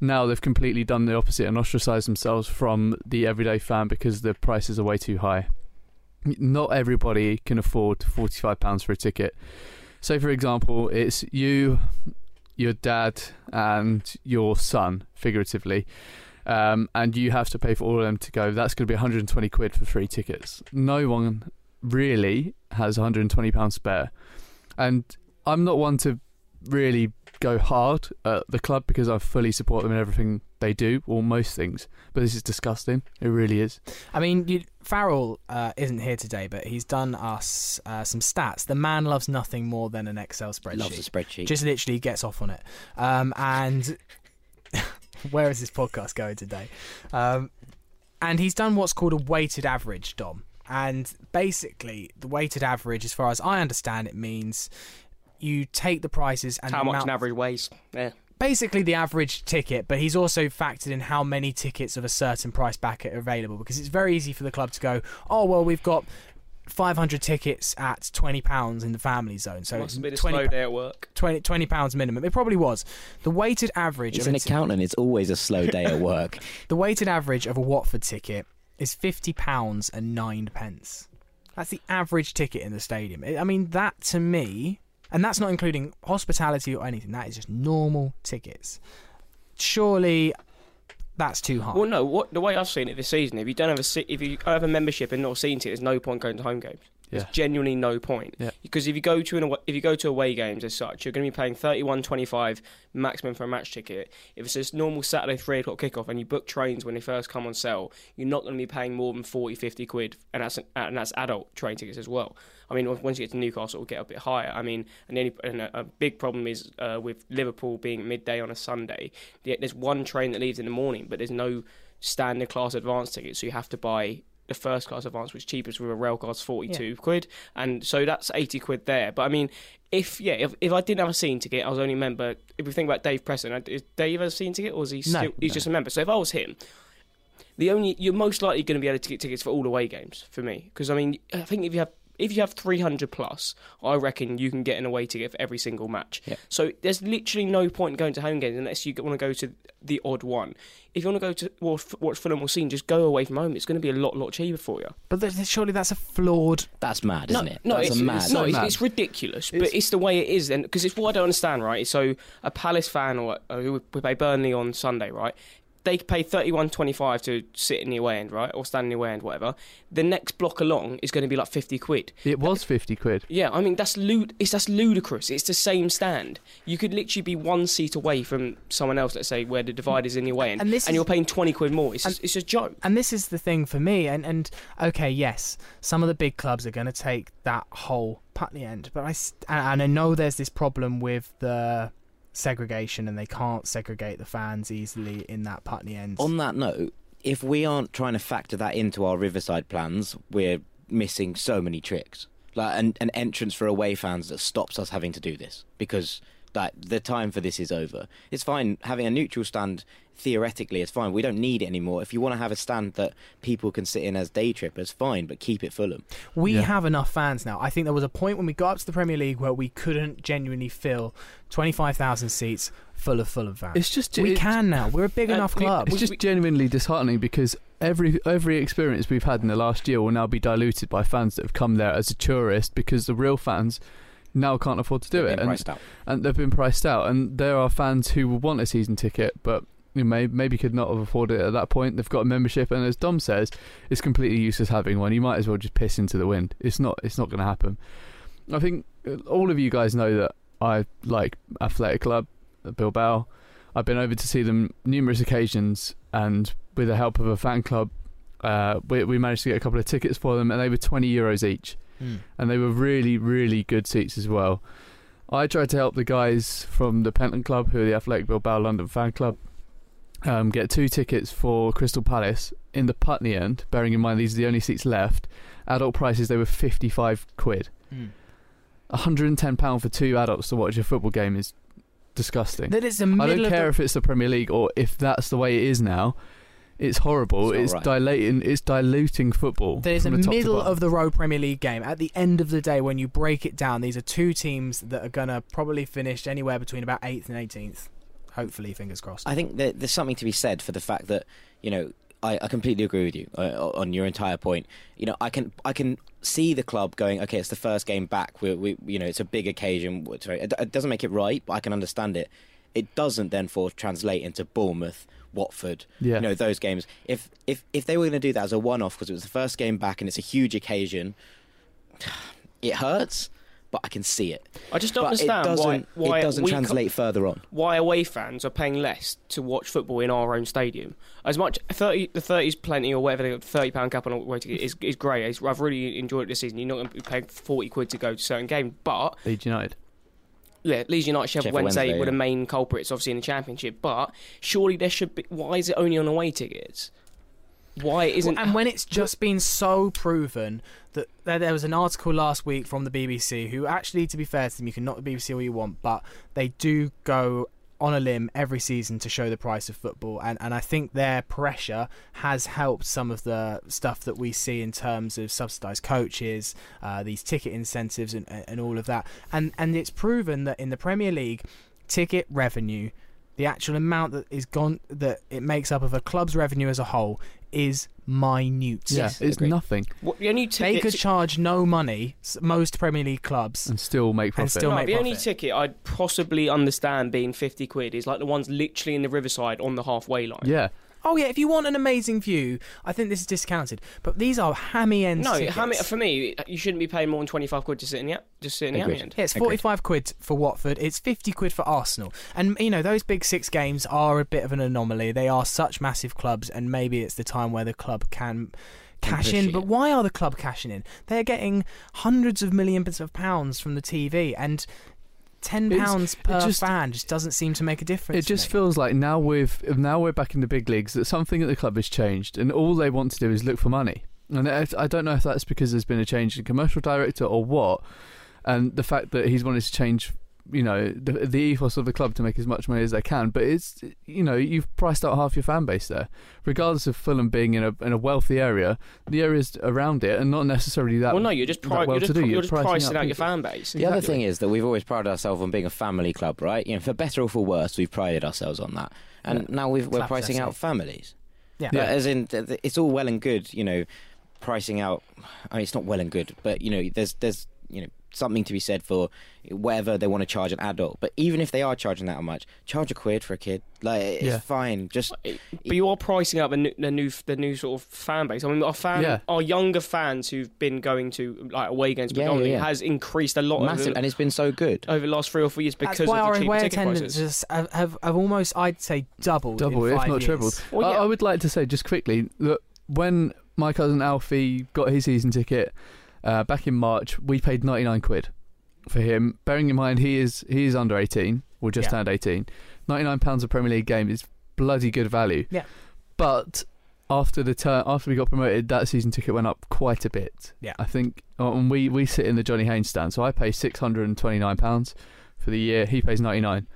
E: Now they've completely done the opposite and ostracised themselves from the everyday fan because the prices are way too high. Not everybody can afford £45 for a ticket. So, for example, it's you, your dad, and your son, figuratively um, and you have to pay for all of them to go. That's going to be 120 quid for three tickets. No one really has 120 pounds spare, and I'm not one to really go hard at the club because I fully support them in everything they do, or most things. But this is disgusting. It really is.
C: I mean, you, Farrell uh, isn't here today, but he's done us uh, some stats. The man loves nothing more than an Excel spreadsheet.
A: Loves a spreadsheet.
C: Just literally gets off on it. Um, and where is this podcast going today? Um, and he's done what's called a weighted average, Dom. And basically, the weighted average, as far as I understand it, means you take the prices and
D: How
C: the
D: much
C: amount-
D: an average weighs? Yeah.
C: basically the average ticket, but he's also factored in how many tickets of a certain price bracket are available because it's very easy for the club to go, oh well, we've got 500 tickets at 20 pounds in the family zone, so
D: Must have been a
C: 20
D: slow day at work.
C: 20, 20 pounds minimum. It probably was. The weighted average
A: As an
C: a
A: accountant, it's always a slow day at work.
C: the weighted average of a Watford ticket is 50 pounds and 9 pence. That's the average ticket in the stadium. I I mean that to me, and that's not including hospitality or anything. That is just normal tickets. Surely that's too high.
D: Well, no. What the way I've seen it this season, if you don't have a if you have a membership and not seen ticket, there's no point going to home games.
E: Yeah.
D: There's genuinely no point.
E: Yeah.
D: Because if you go to an if you go to away games as such, you're going to be paying thirty one twenty five maximum for a match ticket. If it's just normal Saturday three o'clock kickoff and you book trains when they first come on sale, you're not going to be paying more than 40, 50 quid, and that's and that's adult train tickets as well. I mean, once you get to Newcastle, it'll get a bit higher. I mean, and, the only, and a, a big problem is uh, with Liverpool being midday on a Sunday. There's one train that leaves in the morning, but there's no standard class advance ticket, so you have to buy the first class advance, which is cheapest with a rail card's 42 quid, and so that's 80 quid there. But I mean, if yeah, if, if I didn't have a scene ticket, I was only a member. If we think about Dave Preston, uh, is Dave a scene ticket or is he
C: No,
D: he's
C: no.
D: just a member. So if I was him. The only you're most likely going to be able to get tickets for all away games for me because I mean I think if you have if you have 300 plus, I reckon you can get an away ticket for every single match.
A: Yeah.
D: So there's literally no point in going to home games unless you want to go to the odd one. If you want to go to watch, watch Fulham or Scene, just go away from home. It's going to be a lot, lot cheaper for you.
C: but th- surely that's a flawed.
A: That's mad, isn't
D: no,
A: it?
D: No,
A: That's
D: it's,
A: a mad.
D: it's, no,
E: so
D: it's,
E: mad.
D: it's ridiculous,
E: It's-
D: but it's the way it is. Then, because it's what I don't understand, right? So a Palace fan or uh, who we play Burnley on Sunday, right? They pay thirty one twenty five to sit in the away end, right, or stand in the away end, whatever. The next block along is going to be like fifty quid.
E: It was 50 quid.
D: Yeah, I mean that's lud- it's that's ludicrous. It's the same stand. You could literally be one seat away from someone else. Let's say where the divide is in the away end,
C: And this is-
D: you're paying twenty quid more. It's
C: And-
D: just, it's a joke.
C: And this is the thing for me. And, and okay, yes, some of the big clubs are going to take that whole Putney end, but I and and I know there's this problem with the segregation, and they can't segregate the fans easily in that Putney end.
A: On that note, if we aren't trying to factor that into our Riverside plans, we're missing so many tricks. Like an, an entrance for away fans that stops us having to do this because that the time for this is over. It's fine having a neutral stand. Theoretically, it's fine. We don't need it anymore. If you want to have a stand that people can sit in as day trippers, fine, but keep it Fulham.
C: We
E: Yeah.
C: have enough fans now. I think there was a point when we got up to the Premier League where we couldn't genuinely fill 25,000 seats full of Fulham fans.
E: It's just
C: we
E: it-
C: can now. We're a big
D: Uh,
C: enough club.
E: It's just
D: we-
E: genuinely disheartening because every every experience we've had in the last year will now be diluted by fans that have come there as a tourist because the real fans now can't afford to do
A: They've
E: it.
A: been
E: and,
A: out.
E: and they've been priced out. And there are fans who will want a season ticket but you may, maybe could not have afforded it at that point. They've got a membership and as Dom says it's completely useless having one. You might as well just piss into the wind. It's not it's not going to happen. I think uh, all of you guys know that I like Athletic Club Bilbao. I've been over to see them numerous occasions, and with the help of a fan club, uh, we, we managed to get a couple of tickets for them, and they were 20 euros each.
C: Mm.
E: And they were really, really good seats as well. I tried to help the guys from the Pentland Club, who are the Athletic Bilbao London fan club, um, get two tickets for Crystal Palace in the Putney end, bearing in mind these are the only seats left. Adult prices, they were 55 quid.
C: Mm.
E: £110 for two adults to watch a football game is disgusting.
C: That is the
E: I don't care
C: the,
E: if it's the Premier League or if that's the way it is now. It's horrible.
A: It's
E: It's,
A: right.
E: dilating. It's diluting football.
C: There's a
E: the
C: middle of the road Premier League game. At the end of the day, when you break it down, these are two teams that are going to probably finish anywhere between about 8th and 18th. Hopefully, fingers crossed.
A: I think that there's something to be said for the fact that you know I, I completely agree with you uh, on your entire point. You know, I can I can see the club going. Okay, it's the first game back. We, we you know it's a big occasion. Sorry, it, it doesn't make it right, but I can understand it. It doesn't then for translate into Bournemouth, Watford.
E: Yeah.
A: You know those games. If if if they were going to do that as a one-off because it was the first game back and it's a huge occasion, it hurts. But I can see it.
D: I just don't
A: but
D: understand
A: it doesn't.
D: why why
A: it doesn't
D: we
A: translate further on.
D: why away fans are paying less to watch football in our own stadium. As much thirty, the thirty's plenty or whatever. The thirty pound cap on a way ticket is is great. It's, I've really enjoyed it this season. You're not going to be paying forty quid to go to certain games, but
E: Leeds United.
D: Yeah, Leeds United, Sheffield,
A: Sheffield
D: Wednesday,
A: Wednesday,
D: were the
A: yeah.
D: main culprits, obviously in the championship. But surely there should be. Why is it only on away tickets? Why isn't?
C: and when it's just been so proven that there, there was an article last week from the BBC, who actually, to be fair to them, you can knock the BBC all you want, but they do go on a limb every season to show the price of football, and and I think their pressure has helped some of the stuff that we see in terms of subsidised coaches, uh, these ticket incentives, and and all of that, and and it's proven that in the Premier League, ticket revenue. The actual amount that is gone that it makes up of a club's revenue as a whole is minute.
E: Yeah,
A: Yes,
E: it's
A: agreed.
E: nothing,
D: what, the only
C: They
D: ticket
C: could charge no money, s- most Premier League clubs.
E: and still make
C: And
E: profit.
C: still
D: no,
C: make
D: the only
C: profit.
D: ticket I'd possibly understand being 50 quid is like the ones literally in the riverside on the halfway line.
E: yeah,
C: Oh yeah, if you want an amazing view, I think this is discounted. But these are hammy end
D: No,
C: tickets.
D: how many, for me, you shouldn't be paying more than 25 quid to sit in the, just sit in the
A: Agreed.
D: Hammy end.
C: Yeah, it's 45 quid for Watford. It's 50 quid for Arsenal. And, you know, those big six games are a bit of an anomaly. They are such massive clubs, and maybe it's the time where the club can cash in. But why are the club cashing in? They're getting hundreds of millions of pounds from the TV, and £10 per
E: it just-
C: fan just doesn't seem to make a difference.
E: it just feels like now we've now we're back in the big leagues that something at the club has changed, and all they want to do is look for money. And I I don't know if that's because there's been a change in commercial director or what, and the fact that he's wanted to change, you know, the, the ethos of the club to make as much money as they can. But it's you know you've priced out half your fan base there, regardless of Fulham being in a in a wealthy area, the areas around it, and not necessarily that.
D: well, no, you're just,
E: that
D: pri-
E: well
D: you're just,
E: to do. You're
D: you're just
E: pricing
D: pricing
E: out
D: out your fan base.
A: The other thing is that we've always prided ourselves on being a family club, right? You know, for better or for worse, we've prided ourselves on that, and now we've, we're pricing out families.
C: Yeah.
A: Uh, as in, th- th- it's all well and good, you know, pricing out. I mean, it's not well and good, but you know, there's there's you know something to be said for whatever they want to charge an adult. But even if they are charging that much, charge a quid for a kid. Like it's
E: Yeah.
A: fine. Just
D: But you are pricing out the new, the new, the new sort of fan base. I mean, our fan,
E: Yeah.
D: our younger fans who've been going to like away games
A: Yeah,
D: predominantly
A: yeah, yeah.
D: has increased a lot
A: massive,
D: over,
A: and it's been so good.
D: over the last three or four years because
C: That's why
D: of
C: our
D: the cheap
C: away
D: ticket
C: attendances have, have, have almost, I'd say, doubled.
E: double, if not
C: years.
E: tripled.
D: Well,
E: I. I would like to say just quickly that when my cousin Alfie got his season ticket uh, back in March, we paid ninety nine quid for him. Bearing in mind he is he is under eighteen or just
C: Yeah.
E: turned eighteen. Ninety nine pounds a Premier League game is bloody good value.
C: Yeah.
E: but. After the turn, after we got promoted, that season ticket went up quite a bit.
C: Yeah.
E: I think, oh, and we, we sit in the Johnny Haynes stand, so I pay six hundred and twenty nine pounds for the year. He pays ninety nine,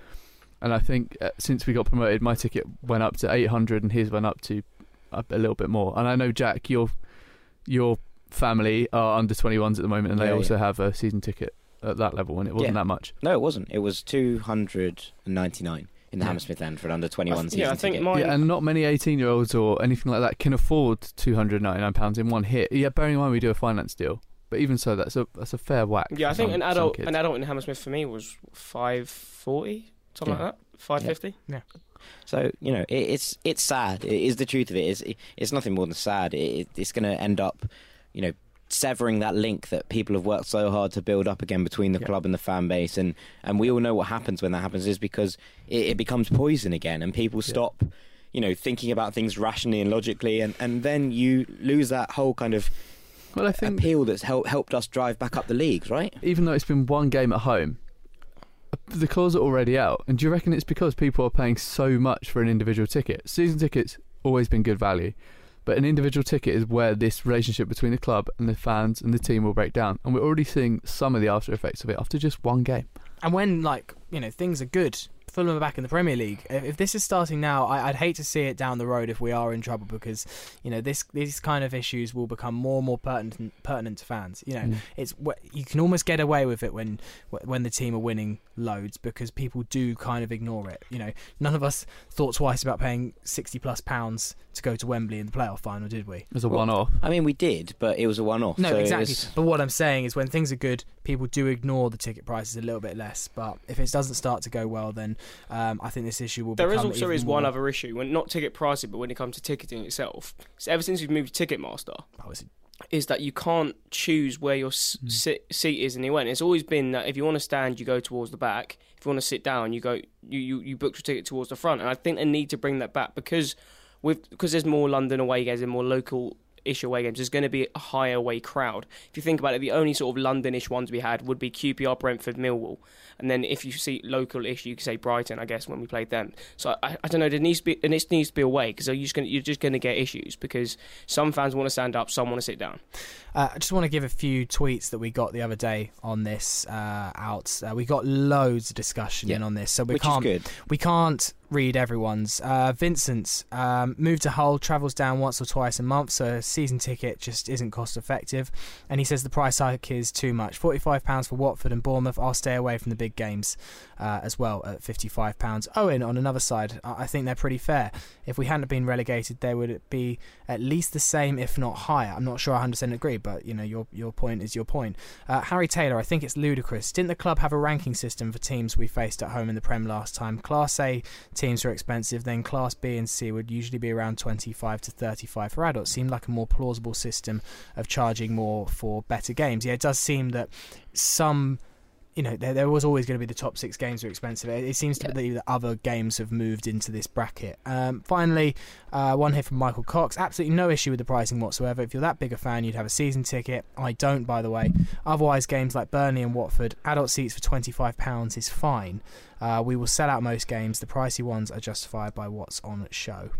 E: and I think uh, since we got promoted, my ticket went up to eight hundred, and his went up to up a little bit more. And I know Jack, your your family are under twenty ones at the moment, and they
A: Yeah,
E: also have a season ticket at that level, and it wasn't
A: Yeah.
E: that much.
A: No, it wasn't. It was two hundred and ninety nine in the
E: Yeah.
A: Hammersmith end for an under twenty one season
D: yeah, I think
A: ticket.
D: mine.
E: Yeah, and not many 18 year olds or anything like that can afford £299 in one hit. Yeah, bearing in mind we do a finance deal. But even so, that's a that's a fair whack.
D: Yeah, I think
E: some-
D: an adult an adult in Hammersmith for me was five forty, something
A: Yeah.
D: like that, five fifty. yeah.
A: So you know, it, it's it's sad. It is the truth of it. It's it, it's nothing more than sad. It, it, it's going to end up, you know, severing that link that people have worked so hard to build up again between the
E: Yeah.
A: club and the fan base. And and we all know what happens when that happens is because it, it becomes poison again, and people
E: Yeah.
A: stop, you know, thinking about things rationally and logically, and and then you lose that whole kind of
E: Well, I think
A: appeal that's helped helped us drive back up the leagues, right?
E: even though it's been one game at home, uh, the calls are already out. And do you reckon it's because people are paying so much for an individual ticket? Season tickets always been good value, but an individual ticket is where this relationship between the club and the fans and the team will break down. And we're already seeing some of the after effects of it after just one game.
C: And when like you know things are good, Fulham are back in the Premier League. If, if this is starting now, I, I'd hate to see it down the road if we are in trouble because you know this these kind of issues will become more and more pertinent pertinent to fans. You know,
E: Mm.
C: it's wh- you can almost get away with it when when the team are winning loads because people do kind of ignore it. You know, none of us thought twice about paying sixty plus pounds to go to Wembley in the playoff final, did we?
E: It was a
A: Well,
E: one off.
A: I mean, we did, but it was a one-off.
C: No,
A: so
C: exactly.
A: was-
C: But what I'm saying is, when things are good, people do ignore the ticket prices a little bit less. But if it doesn't start to go well, then um, I think this issue will. Be.
D: There is also is one
C: more-
D: other issue when not ticket pricing, but when it comes to ticketing itself. So ever since we've moved to Ticketmaster,
C: Oh, is it-
D: is that you can't choose where your s-
E: Mm.
D: sit, seat is in the event. It's always been that if you want to stand, you go towards the back. If you want to sit down, you go you, you, you book your ticket towards the front. And I think they need to bring that back because with because there's more London away games and more local ish away games. There's going to be a higher away crowd. If you think about it, the only sort of London-ish ones we had would be QPR, Brentford, Millwall, and then if you see local-ish, you could say Brighton. I guess when we played them. So I, I don't know. There needs to be and it needs to be a way because you're just going you're just going to get issues because some fans want to stand up, some want to sit down.
C: Uh, I just want to give a few tweets that we got the other day on this uh, out. Uh, we got loads of discussion in
A: Yeah.
C: on this, so we
A: which
C: can't
A: is good.
C: we can't read everyone's. Uh, Vincent um, moved to Hull, travels down once or twice a month, so a season ticket just isn't cost effective. And he says the price hike is too much. Forty-five pounds for Watford and Bournemouth. I'll stay away from the big games uh, as well at fifty-five pounds. Owen, on another side, I I think they're pretty fair. If we hadn't been relegated, they would be at least the same, if not higher. I'm not sure I 100% agree, but you know your your point is your point. Uh, Harry Taylor, I think it's ludicrous. Didn't the club have a ranking system for teams we faced at home in the Prem last time? Class A teams are expensive, then Class B and C would usually be around 25 to 35 for adults. Seemed like a more plausible system of charging more for better games. Yeah, it does seem that some. You know, there, there was always going to be the top six games are expensive. It, it seems to be that other games have moved into this bracket. Um, finally, uh, one here from Michael Cox. Absolutely no issue with the pricing whatsoever. If you're that big a fan, you'd have a season ticket. I don't, by the way. Otherwise, games like Burnley and Watford, adult seats for £25 is fine. Uh, we will sell out most games. The pricey ones are justified by what's on show.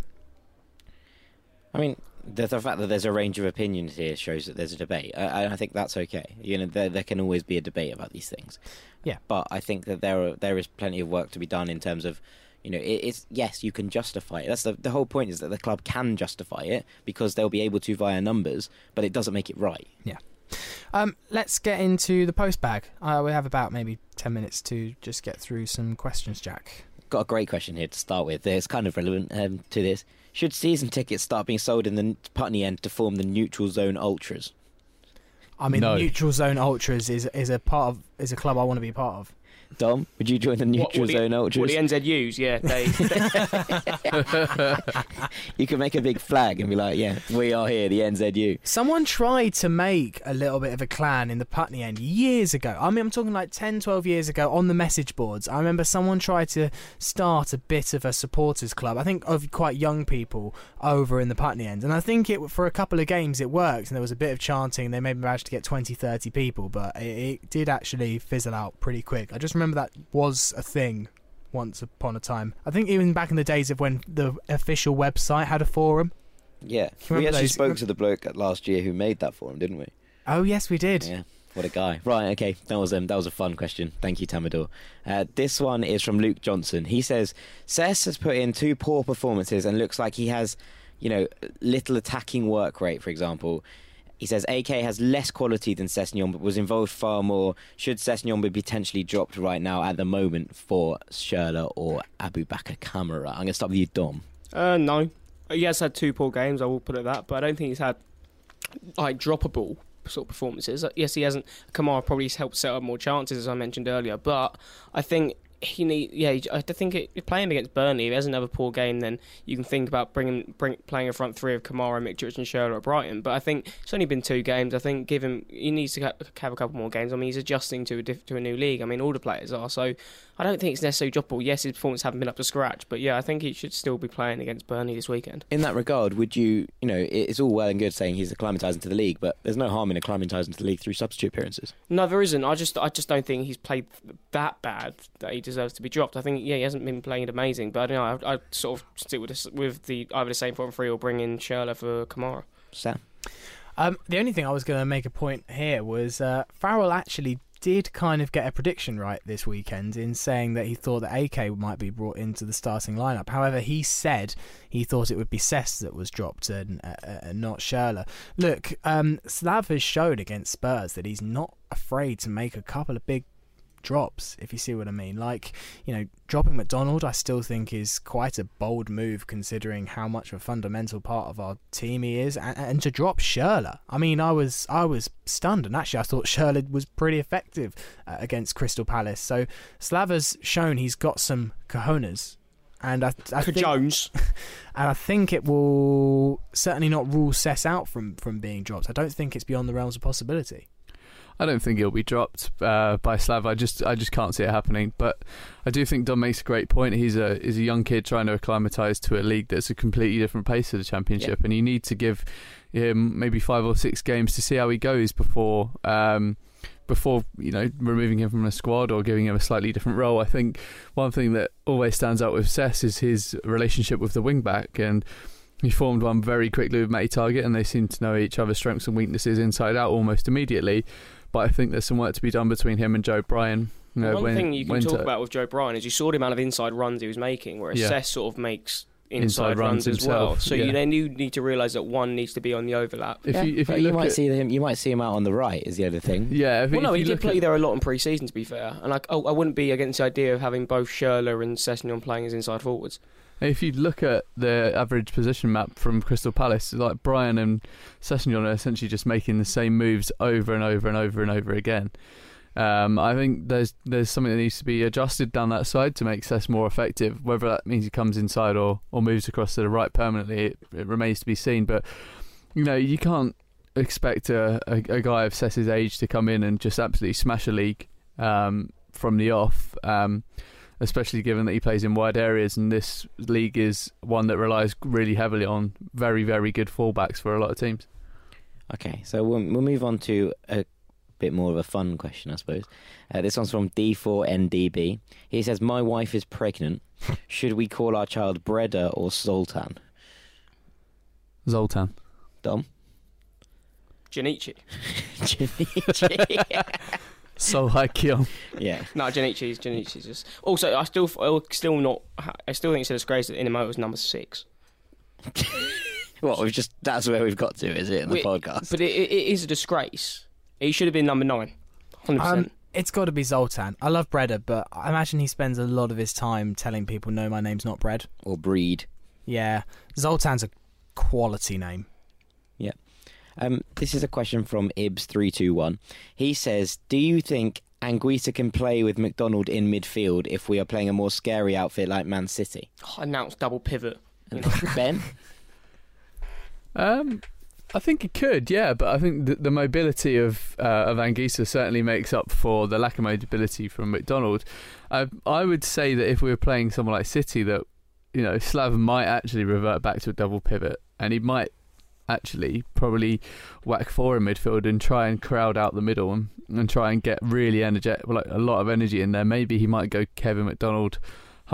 A: I mean, the, the fact that there's a range of opinions here shows that there's a debate. I, I think that's okay. You know, there, there can always be a debate about these things.
C: Yeah.
A: But I think that there are, there is plenty of work to be done in terms of, you know, it, it's yes, you can justify it. That's the the whole point is that the club can justify it because they'll be able to via numbers, but it doesn't make it right.
C: Um, let's get into the post bag. Uh, we have about maybe 10 minutes to just get through some questions, Jack.
A: Got a great question here to start with. It's kind of relevant um, to this. Should season tickets start being sold in the Putney end to form the neutral zone ultras?
C: I mean,
E: No.
C: Neutral Zone Ultras is is a part of is a club I want to be part of.
A: Dom, would you join the neutral
D: what the-
A: zone ultras?
D: Well, the NZUs, yeah, they,
A: You can make a big flag and be like, "Yeah, we are here, the NZU."
C: Someone tried to make a little bit of a clan in the Putney end years ago. I mean, I'm talking like 10, 12 years ago on the message boards. I remember someone tried to start a bit of a supporters club, I think of quite young people over in the Putney end. And I think it for a couple of games it worked and there was a bit of chanting. They maybe managed to get 20, 30 people, but it, it did actually fizzle out pretty quick. I just remember that was a thing once upon a time. I think even back in the days of when the official website had a forum.
A: Yeah, we actually
C: those-
A: spoke to the bloke last year who made that forum, didn't we?
C: Oh, yes, we did.
A: Yeah, What a guy! Right, okay, that was um, that was a fun question. Thank you, Tamador. Uh, this one is from Luke Johnson. He says Sess has put in two poor performances and looks like he has, you know, little attacking work rate. For example, he says AK has less quality than Sessegnon, but was involved far more. Should Sessegnon be potentially dropped right now at the moment for Schürrle or Aboubakar Kamara? I'm going to start with you, Dom.
D: Uh, no. He has had two poor games, I will put it that, but I don't think he's had like droppable sort of performances. Uh, Yes, he hasn't. Kamara probably helped set up more chances, as I mentioned earlier, but I think he need. Yeah, I think it, playing against Burnley, if he has another poor game, then you can think about bringing bring, playing a front three of Kamara, Mitrovic, and at Brighton. But I think it's only been two games. I think give him. He needs to have a couple more games. I mean, he's adjusting to a diff, to a new league. I mean, all the players are. So I don't think it's necessarily droppable. Yes, his performance haven't been up to scratch, but yeah, I think he should still be playing against Burnley this weekend.
A: In that regard, would you, you know, it's all well and good saying he's acclimatising to the league, but there's no harm in acclimatising to the league through substitute appearances.
D: No, there isn't. I just, I just don't think he's played that bad that he deserves to be dropped. I think, yeah, he hasn't been playing amazing, but I don't know. I, I sort of stick with this, with the either the same front three or bring in Schürrle for Kamara.
A: Sam.
C: Um, the only thing I was going to make a point here was uh, Farrell actually did kind of get a prediction right this weekend in saying that he thought that AK might be brought into the starting lineup. However, he said he thought it would be Sess that was dropped and, uh, uh, not Schürrle. Look, um, Slav has showed against Spurs that he's not afraid to make a couple of big drops, if you see what I mean. Like, you know, dropping McDonald, I still think is quite a bold move considering how much of a fundamental part of our team he is, and, and to drop Schürrle. I mean, I was I was stunned, and actually, I thought Schürrle was pretty effective uh, against Crystal Palace. So Slava's shown he's got some cojones. And I, I think,
D: Jones.
C: and I think it will certainly not rule Sess out from, from being dropped. I don't think it's beyond the realms of possibility.
E: I don't think he'll be dropped uh, by Slav. I just I just can't see it happening. But I do think Dom makes a great point. He's a he's a young kid trying to acclimatise to a league that's a completely different pace to the Championship, and you need to give him maybe five or six games to see how he goes before. Um, before you know removing him from the squad or giving him a slightly different role, I think one thing that always stands out with Sess is his relationship with the wing back, and he formed one very quickly with Matty Targett, and they seem to know each other's strengths and weaknesses inside out almost immediately. But I think there's some work to be done between him and Joe Bryan. You know,
D: One
E: when-
D: thing you can talk
E: to-
D: about with Joe Bryan is you saw the amount of inside runs he was making, whereas
E: Yeah.
D: Sess sort of makes inside,
E: Inside
D: runs,
E: runs
D: as well. So
E: yeah.
D: you then you need to realise that one needs to be on the overlap.
E: If
A: Yeah,
E: you if
A: but
E: you look
A: might
E: at,
A: see him, you might see him out on the right. Is the other thing.
E: yeah, if,
D: Well,
E: if
D: no,
E: you
D: he did play
E: at-
D: there a lot in pre-season, to be fair. And like, oh, I wouldn't be against the idea of having both Schürrle and Sessegnon playing as inside forwards.
E: If you look at the average position map from Crystal Palace, like Bryan and Sessegnon are essentially just making the same moves over and over and over and over again. Um, I think there's there's something that needs to be adjusted down that side to make Sess more effective. Whether that means he comes inside or, or moves across to the right permanently, it, it remains to be seen. But you know, you can't expect a, a, a guy of Sess's age to come in and just absolutely smash a league um, from the off. Um, especially given that he plays in wide areas, and this league is one that relies really heavily on very, very good fullbacks for a lot of teams.
A: Okay, so we'll, we'll move on to a bit more of a fun question, I suppose. Uh, this one's from D4NDB. He says, "My wife is pregnant. Should we call our child Brede or Zoltan?"
E: Zoltan.
A: Dom.
D: Junichi.
E: So high Keon.
A: yeah.
D: No, Junichi's Junichi's just. Also, I still, I still not. I still think it's a disgrace that Inamoto is number six.
A: Well, we've just that's where we've got to, is it, in the
D: Wait,
A: podcast?
D: But it, it, it is a disgrace. He should have been number nine. Hundred
C: Um, it's got to be Zoltan. I love Brede, but I imagine he spends a lot of his time telling people, "No, my name's not Bread."
A: or Breed.
C: Yeah, Zoltan's a quality name. Yeah.
A: Um, this is a question from Ibs321. He says, Do you think Anguissa can play with McDonald in midfield if we are playing a more scary outfit like Man City?
D: Announced double pivot. You know.
A: ben?
E: Um, I think he could, yeah, but I think the, the mobility of uh, of Anguissa certainly makes up for the lack of mobility from McDonald. I I would say that if we were playing someone like City, that you know Slav might actually revert back to a double pivot, and he might actually probably whack four in midfield and try and crowd out the middle and, and try and get really energetic, like a lot of energy in there. Maybe he might go Kevin McDonald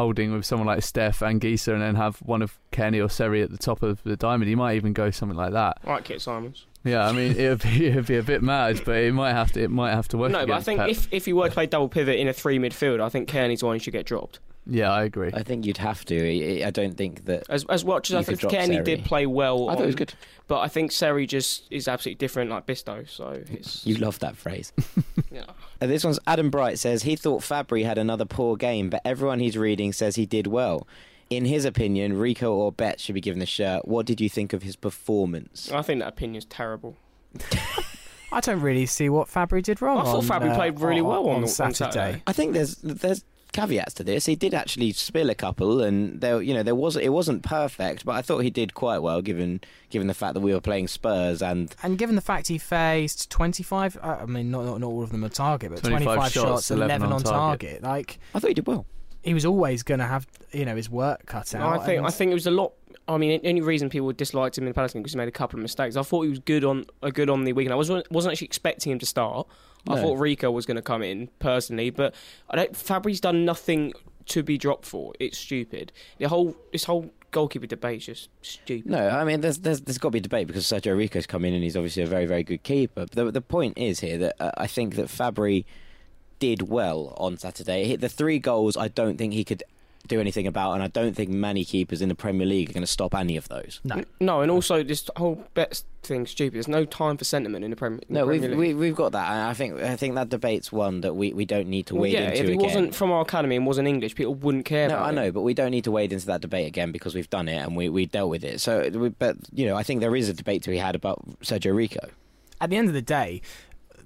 E: holding with someone like Steph Anguissa and then have one of Cairney or Seri at the top of the diamond. He might even go something like that.
D: All right, Kit Symons.
E: Yeah, I mean it'd be it'd be a bit mad, but it might have to it might have to work.
D: No, but I think
E: Pep.
D: if, if he were to play double pivot in a three midfield, I think Cairney's one should get dropped.
E: Yeah, I agree.
A: I think you'd have to. I I don't think that.
D: As as much as I think Kenny
A: Seri.
D: did play well,
A: I thought it was good.
D: but I think Seri just is absolutely different, like Bisto. So it's
A: You love that phrase.
D: yeah.
A: Uh, this one's Adam Bright says he thought Fabri had another poor game, but everyone he's reading says he did well. In his opinion, Rico or Bet should be given the shirt. What did you think of his performance?
D: I think that opinion's terrible.
C: I don't really see what Fabri did wrong.
D: I thought
C: on,
D: Fabri
C: uh,
D: played really well on- on
C: Saturday.
D: Saturday.
A: I think there's there's caveats to this. He did actually spill a couple, and there you know there was it wasn't perfect, but I thought he did quite well given given the fact that we were playing Spurs and
C: And given the fact he faced 25, uh, I mean, not, not not all of them on target, but
E: 25
C: 25,
E: shots,
C: shots,
E: 11
C: 11
E: on
C: on
E: target.
C: target. Like
A: I thought he did well.
C: He was always going to have, you know, his work cut
D: No,
C: out.
D: I think
C: and-
D: I think it was a lot. I mean, any reason people disliked him in the Palace because he made a couple of mistakes. I thought he was good on a good on the weekend. I wasn't wasn't actually expecting him to start. I thought Rico was going to come in personally, but I don't. Fabri's done nothing to be dropped for. It's stupid. The whole this whole goalkeeper debate is just stupid.
A: No, I mean, there's there's, there's got to be a debate because Sergio Rico's come in and he's obviously a very very good keeper. But the the point is here that uh, I think that Fabri did well on Saturday. He, the three goals, I don't think he could do anything about, and I don't think many keepers in the Premier League are going to stop any of those.
C: no.
D: No, and also this whole bet thing's stupid. There's no time for sentiment in the Premier. In
A: No,
D: the
A: we've we,
D: League.
A: we've got that, and I think I think that debate's one that we, we don't need to
D: Well,
A: wade
D: yeah,
A: into
D: if it
A: again.
D: wasn't from our academy and wasn't English, people wouldn't care
A: no,
D: about
A: I
D: him.
A: know, but we don't need to wade into that debate again because we've done it and we, we dealt with it. So, we, but you know, I think there is a debate to be had about Sergio Rico.
C: At the end of the day,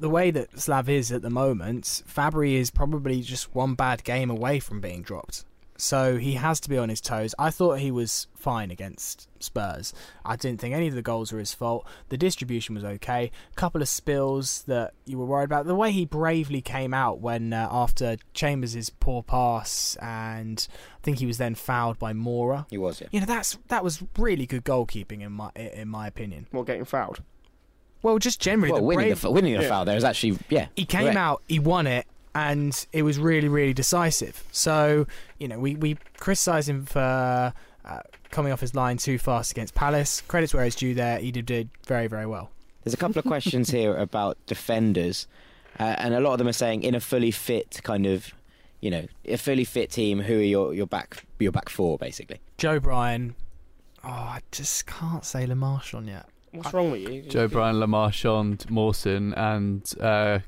C: the way that Slav is at the moment, Fabri is probably just one bad game away from being dropped. So he has to be on his toes. I thought he was fine against Spurs. I didn't think any of the goals were his fault. The distribution was okay. A couple of spills that you were worried about. The way he bravely came out when uh, after Chambers' poor pass, and I think he was then fouled by Moura.
A: He was, yeah.
C: You know that's that was really good goalkeeping in my in my opinion.
D: Well, getting fouled.
C: Well, just generally
A: Well,
C: the
A: winning,
C: brave,
A: the, winning the foul there is actually, yeah.
C: he came
A: correct.
C: out, he won it, and it was really, really decisive. So, you know, we, we criticised him for uh, coming off his line too fast against Palace. Credits where it's due there. He did, did very, very well.
A: There's a couple of questions here about defenders, uh, and a lot of them are saying in a fully fit kind of, you know, a fully fit team. Who are your your back your back four basically?
C: Joe Bryan. Oh, I just can't say Le Marchand yet.
D: What's wrong with you?
E: Joe Bryan, Le Marchand, Mawson, and uh,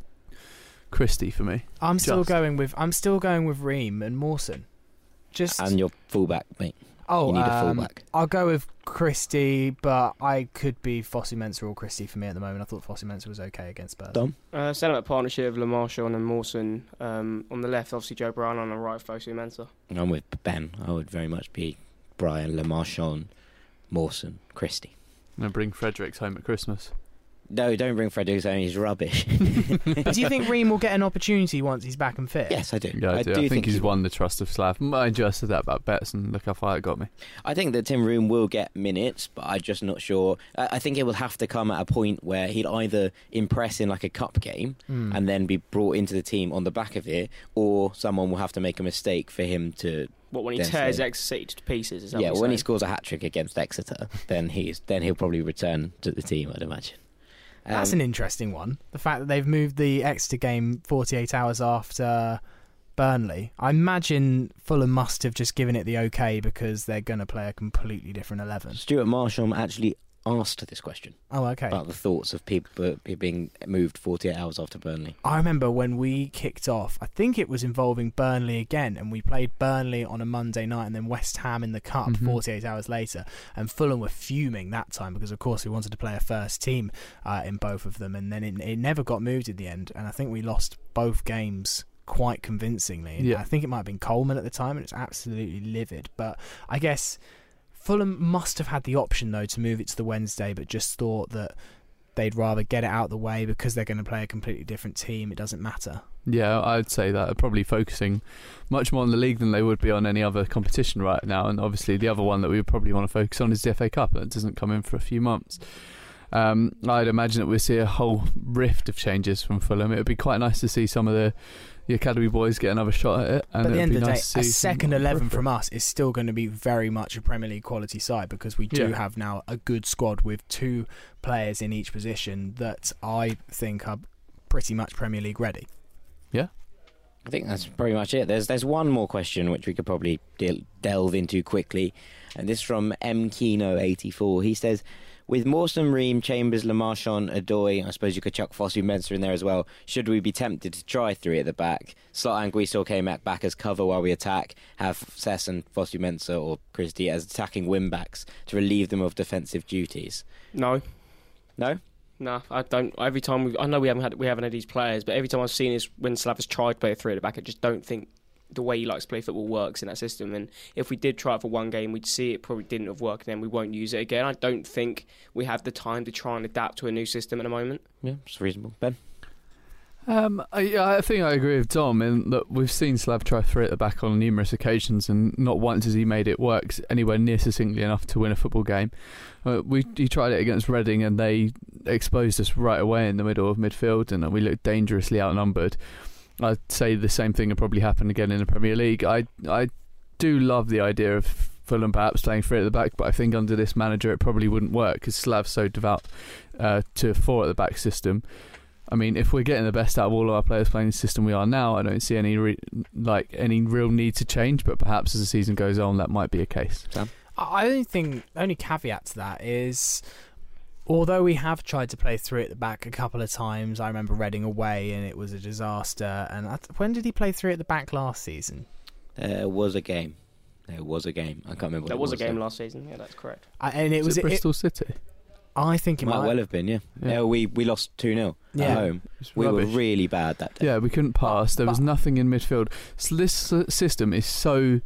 E: Christie for me.
C: I'm still
E: Just.
C: going with I'm still going with Ream and Mawson. Just
A: And your fullback, mate.
C: oh,
A: you need a
C: um,
A: fullback.
C: I'll go with Christie, but I could be Fosu Mensah or Christie for me at the moment. I thought Fosu Mensah was okay against Spurs.
A: Dom?
D: Uh, centre back partnership of Le Marchand and Mawson um, on the left. Obviously, Joe Bryan on the right, Fosu Mensah.
A: I'm with Ben. I would very much be Bryan, Lamarchand, Mawson, Christie.
E: I'm bring Fredericks home at Christmas.
A: No, don't bring Fredericks home. He's rubbish.
C: But do you think Ream will get an opportunity once he's back and fit?
A: yes, I do.
E: Yeah, I, do. I think, he's
A: he-
E: won the trust of Slav. Mind you, I said that about Betts, and look how far it got me.
A: I think that Tim Ream will get minutes, but I'm just not sure. I I think it will have to come at a point where he'll either impress in like a cup game
C: Hmm.
A: and then be brought into the team on the back of it, or someone will have to make a mistake for him to.
D: What when he
A: Then
D: tears Exeter City to pieces? Is that
A: yeah,
D: what
A: when
D: you're
A: he scores a hat trick against Exeter, then he's then he'll probably return to the team. I'd imagine.
C: That's
A: Um,
C: an interesting one. The fact that they've moved the Exeter game 48 hours after Burnley. I imagine Fulham must have just given it the okay because they're going to play a completely different 11.
A: Stuart Marshall actually asked this question
C: Oh, okay.
A: about the thoughts of people being moved 48 hours after Burnley.
C: I remember when we kicked off, I think it was involving Burnley again, and we played Burnley on a Monday night and then West Ham in the Cup
E: Mhm.
C: 48 hours later. And Fulham were fuming that time because, of course, we wanted to play a first team uh, in both of them, and then it, it never got moved in the end. And I think we lost both games quite convincingly.
E: Yeah.
C: I think it might have been Coleman at the time, and it's absolutely livid. But I guess Fulham must have had the option, though, to move it to the Wednesday, but just thought that they'd rather get it out of the way because they're going to play a completely different team. It doesn't matter.
E: Yeah, I'd say that. They're probably focusing much more on the league than they would be on any other competition right now. And obviously, the other one that we would probably want to focus on is the FA Cup, and it doesn't come in for a few months. Um, I'd imagine that we'll see a whole rift of changes from Fulham. It would be quite nice to see some of the the academy boys get another shot at it. And
C: at the end of the
E: nice
C: day, a second 11 from us is still going to be very much a Premier League quality side because we do
E: Yeah.
C: have now a good squad with two players in each position that I think are pretty much Premier League ready. Yeah.
A: I think that's pretty much it. There's there's one more question which we could probably del- delve into quickly, and this from M Kino eighty four. He says, with Mawson, Ream, Chambers, Lamarchon, Odoi, I suppose you could chuck Fosu Mensah in there as well. Should we be tempted to try three at the back? Slot Anguissa came back, back as cover while we attack. Have Sess and Fosu Mensah or Christie as attacking wing backs to relieve them of defensive duties.
D: No,
A: No,
D: no, I don't. Every time we, I know we haven't had we haven't had these players, but every time I've seen is when Slav has tried to play a three at the back. I just don't think the way he likes to play football works in that system. And if we did try it for one game, we'd see it probably didn't have worked, and then we won't use it again. I don't think we have the time to try and adapt to a new system at the moment.
A: yeah, it's reasonable. Ben,
E: Um, I, I think I agree with Dom in that we've seen Slav try three at the back on numerous occasions, and not once has he made it work anywhere near succinctly enough to win a football game. Uh, we he tried it against Reading, and they exposed us right away in the middle of midfield, and we looked dangerously outnumbered. I'd say the same thing would probably happen again in the Premier League. I I do love the idea of Fulham perhaps playing three at the back, but I think under this manager it probably wouldn't work because Slav's so devout uh, to four at the back system. I mean, if we're getting the best out of all of our players playing the system we are now, I don't see any re- like any real need to change. But perhaps as the season goes on, that might be a case.
C: I I only think only caveat to that is although we have tried to play through at the back a couple of times, I remember Reading away and it was a disaster. And that, when did he play through at the back last season?
A: there was a game. There was a game. I can't remember. What
D: There
A: it
D: was a
A: was
D: game
A: though.
D: last season. Yeah, that's correct.
C: Uh, and it
E: Was
C: was
E: it
C: it,
E: Bristol City?
C: I think it
A: Might
C: might.
A: well have been, yeah.
E: Yeah.
A: Yeah, we we lost two 0
C: Yeah.
A: at home. We were really bad that day.
E: Yeah, we couldn't pass. There was nothing in midfield. So this uh, system is so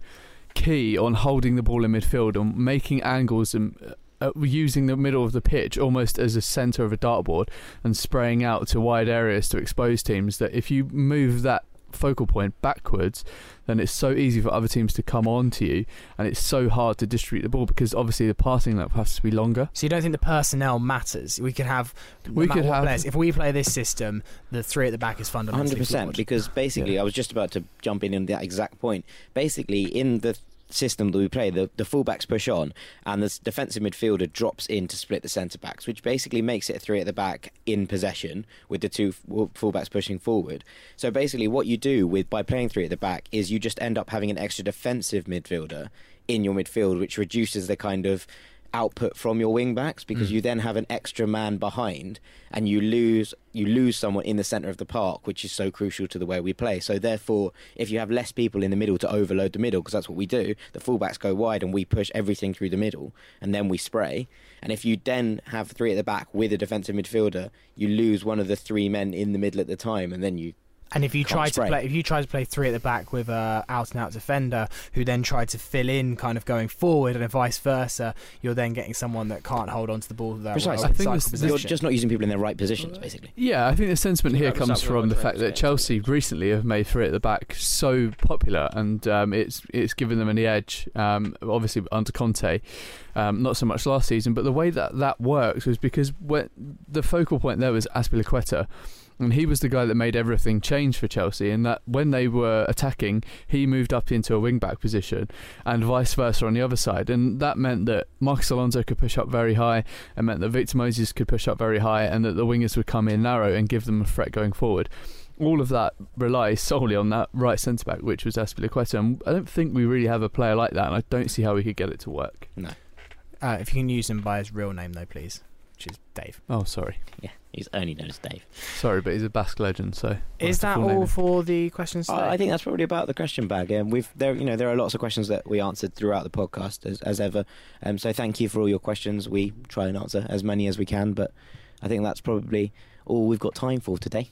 E: key on holding the ball in midfield and making angles and uh, using the middle of the pitch almost as a centre of a dartboard and spraying out to wide areas to expose teams. That if you move that focal point backwards, then it's so easy for other teams to come on to you, and it's so hard to distribute the ball because obviously the passing lap has to be longer.
C: So you don't think the personnel matters? We could have
E: We could have-
C: players. If we play this system, the three at the back is fundamental.
A: Hundred percent,
C: flawed.
A: because basically, I was just about to jump in on that exact point. Basically, in the system that we play, the, the fullbacks push on, and the defensive midfielder drops in to split the centre backs, which basically makes it three at the back in possession with the two fullbacks pushing forward. So basically, what you do with by playing three at the back is you just end up having an extra defensive midfielder in your midfield, which reduces the kind of output from your wing backs because mm. you then have an extra man behind and you lose you lose someone in the center of the park which is so crucial to the way we play. So therefore if you have less people in the middle to overload the middle because that's what we do the fullbacks go wide and we push everything through the middle and then we spray. And if you then have three at the back with a defensive midfielder you lose one of the three men in the middle at the time and then you
C: And if you try to play, if you try to play three at the back with a out and out defender who then tried to fill in, kind of going forward, and vice versa, you're then getting someone that can't hold on to the ball.
A: Precisely.
C: will
E: I think this- this-
A: you're just not using people in their right positions basically
E: Yeah, I think the sentiment here comes from the fact that. Chelsea recently have made three at the back so popular, and um, it's it's given them an edge. Um, obviously under Conte, um, not so much last season, but the way that that works was because when the focal point there was Azpilicueta. And he was the guy that made everything change for Chelsea. And that when they were attacking, he moved up into a wing back position, and vice versa on the other side. And that meant that Marcos Alonso could push up very high, and meant that Victor Moses could push up very high, and that the wingers would come in narrow and give them a threat going forward. All of that relies solely on that right centre back, which was Azpilicueta. And I don't think we really have a player like that, and I don't see how we could get it to work.
C: Uh, if you can use him by his real name, though, please, which is Dave.
E: Oh, sorry,
A: yeah he's only known as Dave
E: sorry, but he's a Basque legend, so
C: Is that
E: to full name
C: all
E: him.
C: for the questions today?
A: I think that's probably about the question bag. Um, we've there, you know, there are lots of questions that we answered throughout the podcast as, as ever. Um, so thank you for all your questions. We try and answer as many as we can, but I think that's probably all we've got time for today.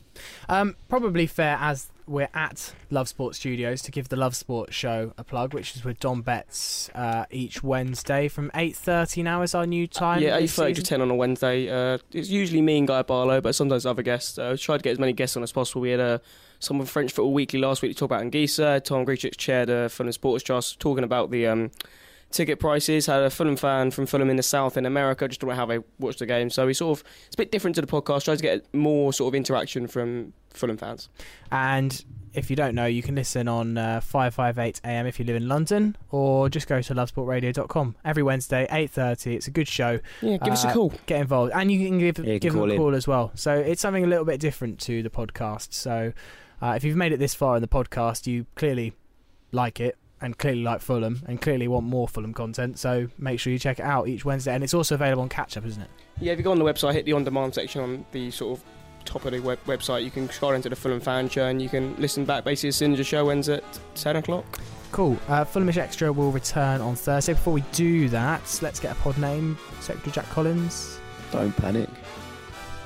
C: Um, probably fair as we're at Love Sport Studios to give the Love Sport show a plug, which is with Dom Betts uh, each Wednesday from eight thirty. Now is our new time.
D: yeah, eight thirty to ten on a Wednesday. Uh, it's usually me and Guy Barlow, but sometimes other guests. Uh, tried to get as many guests on as possible. We had uh, someone from French Football Weekly last week to talk about Anguissa. Tom Greatrex chaired uh, Fulham Sports Trust, talking about the um, ticket prices. Had a Fulham fan from Fulham in the South in America, just talking about how they watched the game. So we sort of it's a bit different to the podcast. Tried to get more sort of interaction from Fulham fans.
C: And if you don't know, you can listen on uh, 558 AM if you live in London, or just go to lovesportradio.com every Wednesday, 8.30. It's a good show.
D: Yeah, give us a
C: Uh,
D: call.
C: Get involved. And you can give,
A: Yeah, you can
C: give them
A: call
C: a
A: in.
C: call as well. So it's something a little bit different to the podcast. So uh, if you've made it this far in the podcast, you clearly like it and clearly like Fulham and clearly want more Fulham content. So make sure you check it out each Wednesday. And it's also available on Catch Up, isn't it?
D: Yeah, if you go on the website, hit the on-demand section on the sort of top of the web- website, you can scroll into the Fulham fan show and you can listen back basically as soon as the show ends at 10 o'clock.
C: Cool. Uh, Fulhamish Extra will return on Thursday. Before we do that, let's get a pod name. Secretary Jack Collins.
A: Don't panic.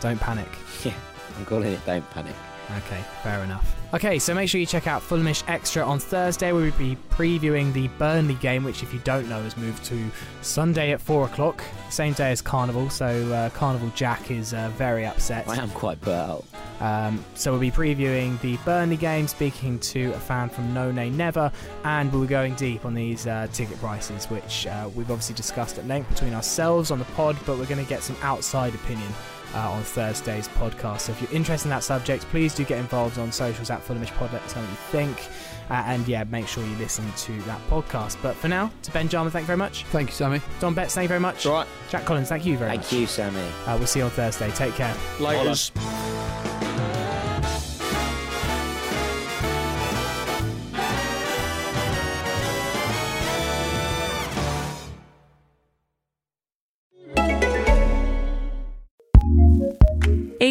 C: Don't panic.
A: I'm calling it Don't Panic.
C: Okay, fair enough. Okay, so make sure you check out Fulhamish Extra on Thursday. We'll be previewing the Burnley game, which, if you don't know, has moved to Sunday at 4 o'clock, same day as Carnival. So, uh, Carnival Jack is uh, very upset.
A: I am quite burnt out.
C: Um, so, we'll be previewing the Burnley game, speaking to a fan from No Nay Never, and we'll be going deep on these uh, ticket prices, which uh, we've obviously discussed at length between ourselves on the pod, but we're going to get some outside opinion uh, on Thursday's podcast. So if you're interested in that subject, please do get involved on socials at Fulhamish Pod. Let us know what you think. Uh, and yeah, make sure you listen to that podcast. But for now, to Ben Jarman, thank you very much.
E: Thank you, Sammy.
C: Dom Betts, thank you very much.
D: Right,
C: Jack Collins, thank you very
A: Thank
C: much.
A: Thank you, Sammy.
C: Uh, we'll see you on Thursday. Take care.
D: laters.